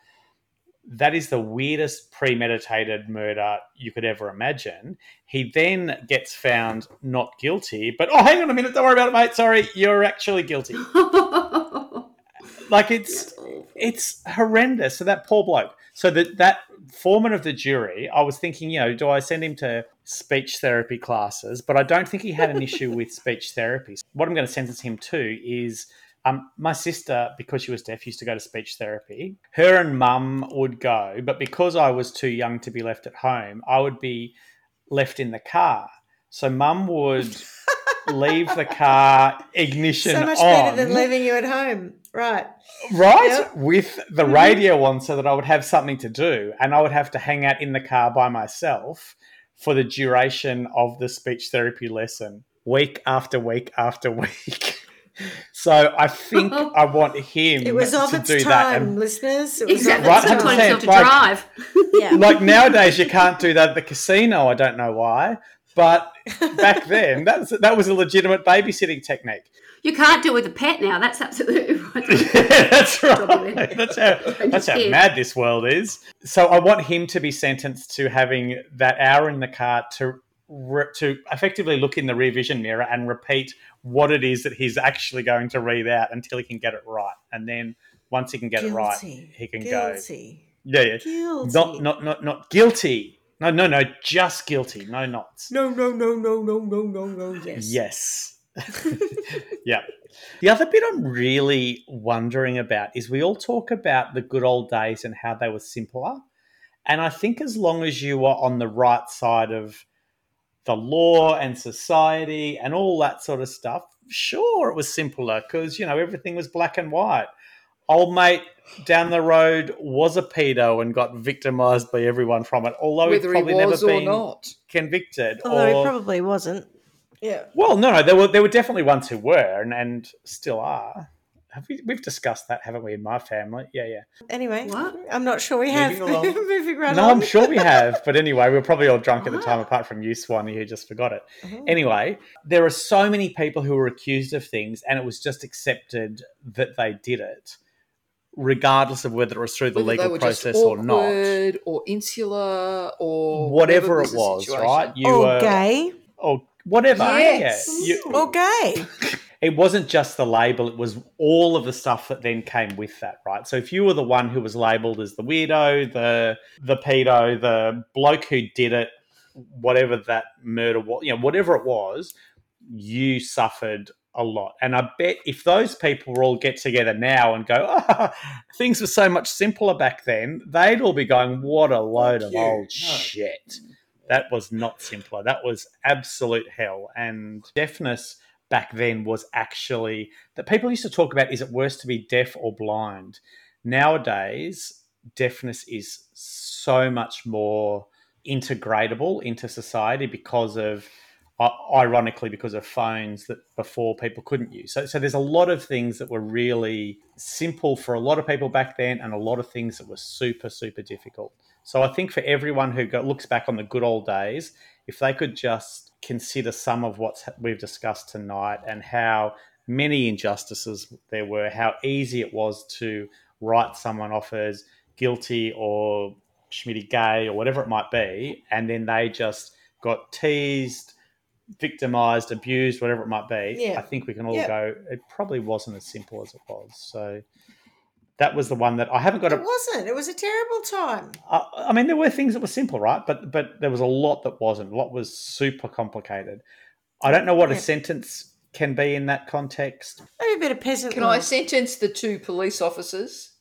that is the weirdest premeditated murder you could ever imagine he then gets found not guilty but oh hang on a minute don't worry about it mate sorry you're actually guilty like it's [LAUGHS] it's horrendous. So that poor bloke. So that that foreman of the jury, I was thinking, you know, do I send him to speech therapy classes? But I don't think he had an issue with [LAUGHS] speech therapy. What I'm going to sentence him to is. Um, my sister, because she was deaf, used to go to speech therapy. Her and mum would go, but because I was too young to be left at home, I would be left in the car. So mum would [LAUGHS] leave the car ignition so much on better than leaving you at home. Right. right Yep. with the Mhm. radio on so that i would have something to do and i would have to hang out in the car by myself for the duration of the speech therapy lesson week after week after [LAUGHS] week so i think [LAUGHS] i want him It was of to its do time, that and listeners. It was exactly. of Right, its He taught time. to Like- drive. Yeah. [LAUGHS] like nowadays you can't do that at the casino i don't know why but back [LAUGHS] then that was that was a legitimate babysitting technique You can't do it with a pet now. That's absolutely right. yeah, that's right. That's how that's how mad this world is. So I want him to be sentenced to having that hour in the car to re- to effectively look in the rear vision mirror and repeat what it is that he's actually going to read out until he can get it right, and then once he can get it right, he can Guilty. go. Yeah, yeah. Guilty. Not not not not guilty. No, no, no. Just guilty. No knots. No, no, no, no, no, no, no, no. Yes. Yes. [LAUGHS] yeah. The other bit I'm really wondering about is we all talk about the good old days and how they were simpler. And I think as long as you were on the right side of the law and society and all that sort of stuff, sure, it was simpler because, you know, everything was black and white. old mate down the road was a pedo and got victimized by everyone from it, although he'd Whether he probably never was or been not. convicted. Although or, he probably wasn't. Yeah. well, no, no, there were there were definitely ones who were and, and still are. Have we, we've discussed that, haven't we, in my family? Yeah, yeah. Anyway, What? I'm not sure we have. Moving [LAUGHS] along. Moving right no, on. I'm sure we have. But anyway, we were probably all drunk at the time, apart from you, Swanee, who just forgot it. Mhm. Anyway, there are so many people who were accused of things, and it was just accepted that they did it, regardless of whether it was through the Whether legal were just process or not. or insular or Whatever it the was, right? You or were, gay. or whatever. Yes. Yeah. You- Or gay. [LAUGHS] it wasn't just the label; it was all of the stuff that then came with that, right? So if you were the one who was labelled as the weirdo, the the pedo, the bloke who did it, whatever that murder was, you know, whatever it was, you suffered a lot. And I bet if those people were all get together now and go, oh, [LAUGHS] things were so much simpler back then, they'd all be going, "What a load of you. old No. shit." That was not simpler. That was absolute hell. And deafness back then was actually that people used to talk about is it worse to be deaf or blind? Nowadays, deafness is so much more integratable into society because of ironically because of phones that before people couldn't use. So, so there's a lot of things that were really simple for a lot of people back then, and a lot of things that were super, super difficult. So I think for everyone who go, looks back on the good old days, if they could just consider some of what we've discussed tonight and how many injustices there were, how easy it was to write someone off as guilty or Schmitty gay or whatever it might be, and then they just got teased, victimized, abused, whatever it might be. Yeah. I think we can all Yeah. go. It probably wasn't as simple as it was. So that was the one that I haven't got It a wasn't. It was a terrible time. I I mean, there were things that were simple, right? But but there was a lot that wasn't. A lot was super complicated. I don't know what a sentence can be in that context. Maybe a bit of peasant. Can law. I sentence the two police officers?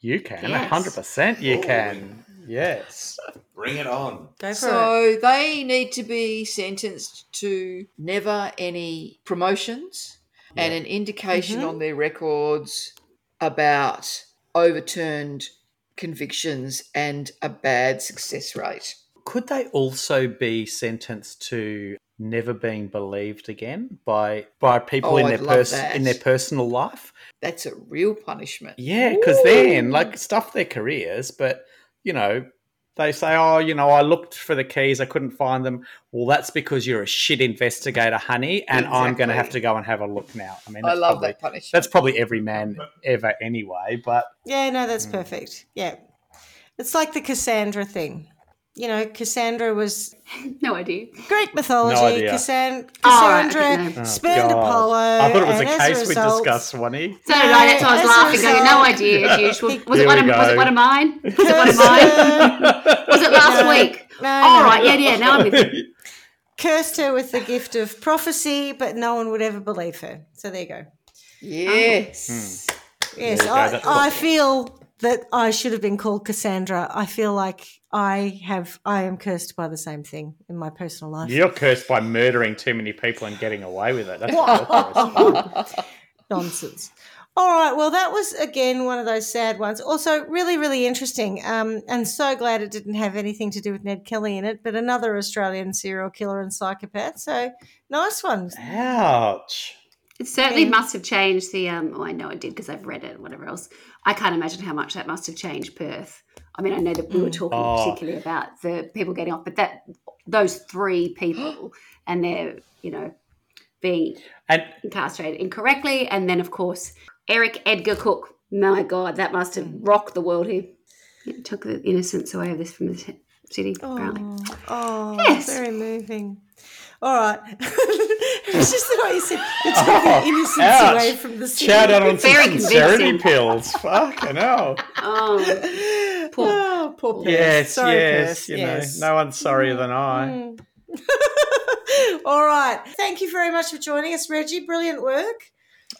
You can, Yes. hundred percent. You Ooh. can. Yes. Bring it on. Go for it. So they need to be sentenced to never any promotions and an indication Mhm. on their records about overturned convictions and a bad success rate. Could they also be sentenced to never being believed again by by people Oh, in I'd their love pers- in their personal life? That's a real punishment. Yeah, because then like stuff their careers, but you know they say, oh, you know, I looked for the keys, I couldn't find them. Well, that's because you're a shit investigator, honey, and I'm going to have to go and have a look now. I mean, I love probably, that punishment. That's probably every man ever anyway. But Yeah, no, that's Mm. perfect. Yeah. It's like the Cassandra thing. You know, Cassandra was No idea. Greek mythology. No idea. Cassan- Oh, I Cassandra didn't Oh, spurned God. Apollo. I thought it was and a as case we result- discussed, Swanee. So did I. That's why I was as a laughing, going, no idea as usual. Was it, one of, was it one of mine? Was it one of mine? Was it last No. week? No, All no. right, yeah, yeah. Now I'm with you. Cursed her with the gift of prophecy, but no one would ever believe her. So there you go. Oh. yes. Hmm. Yes, There you I, that's I feel that I should have been called Cassandra. I feel like I have I am cursed by the same thing in my personal life. You're cursed by murdering too many people and getting away with it. That's [LAUGHS] what you're cursed by. Nonsense. All right. Well, that was again one of those sad ones. Also, really, really interesting. Um, and so glad it didn't have anything to do with Ned Kelly in it, but another Australian serial killer and psychopath. So nice one. Ouch. It certainly Yeah. must have changed the. Um, oh, I know it did because I've read it. Whatever else, I can't imagine how much that must have changed Perth. I mean, I know that we were Mm. talking Oh. particularly about the people getting off, but that those three people [GASPS] and they're you know being And incarcerated incorrectly, and then of course Eric Edgar Cooke. My God, that must have Mm. rocked the world. here. it took the innocence away of this from the ci- city. Apparently, Oh, oh Yes. very moving. All right. [LAUGHS] it's just the way you said it took Oh, the innocence ouch. away from the city. shout out on some Very sincerity convincing. pills. Fucking hell. oh, [LAUGHS] Poor, oh, poor Perth. Yes, Sorry, yes. Perth. You yes. know, no one's sorrier than I. Mm. [LAUGHS] All right. Thank you very much for joining us, Reggie. Brilliant work.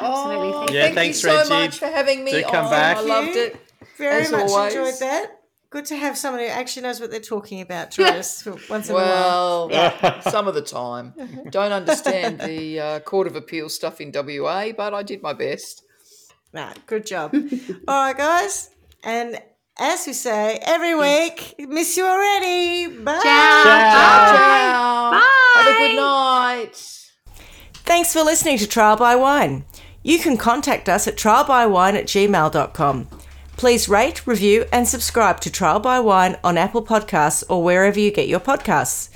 Absolutely. Oh, Thank Yeah, thank thanks, you so Reggie. much for having me Do come on. back. I loved you. it. Very As much always. enjoyed that. Good to have someone who actually knows what they're talking about join us once in a while. Well, [LAUGHS] some of the time. Don't understand the uh, Court of Appeal stuff in WA, but I did my best. Nah, good job. [LAUGHS] All right, guys. And as we say every week, miss you already. Bye. Ciao. Ciao. Ciao. Bye. Have a good night. Thanks for listening to Trial by Wine. You can contact us at trialbywine at gmail.com. Please rate, review, and subscribe to Trial by Wine on Apple Podcasts or wherever you get your podcasts.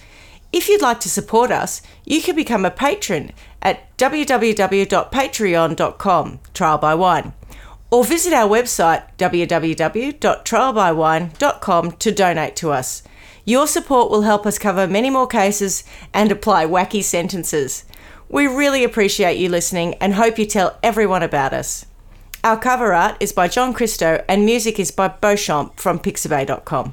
If you'd like to support us, you can become a patron at www.patreon.com, Trial by Wine, or visit our website www.trialbywine.com to donate to us. Your support will help us cover many more cases and apply wacky sentences. We really appreciate you listening and hope you tell everyone about us. Our cover art is by John Christo and music is by Beauchamp from pixabay.com.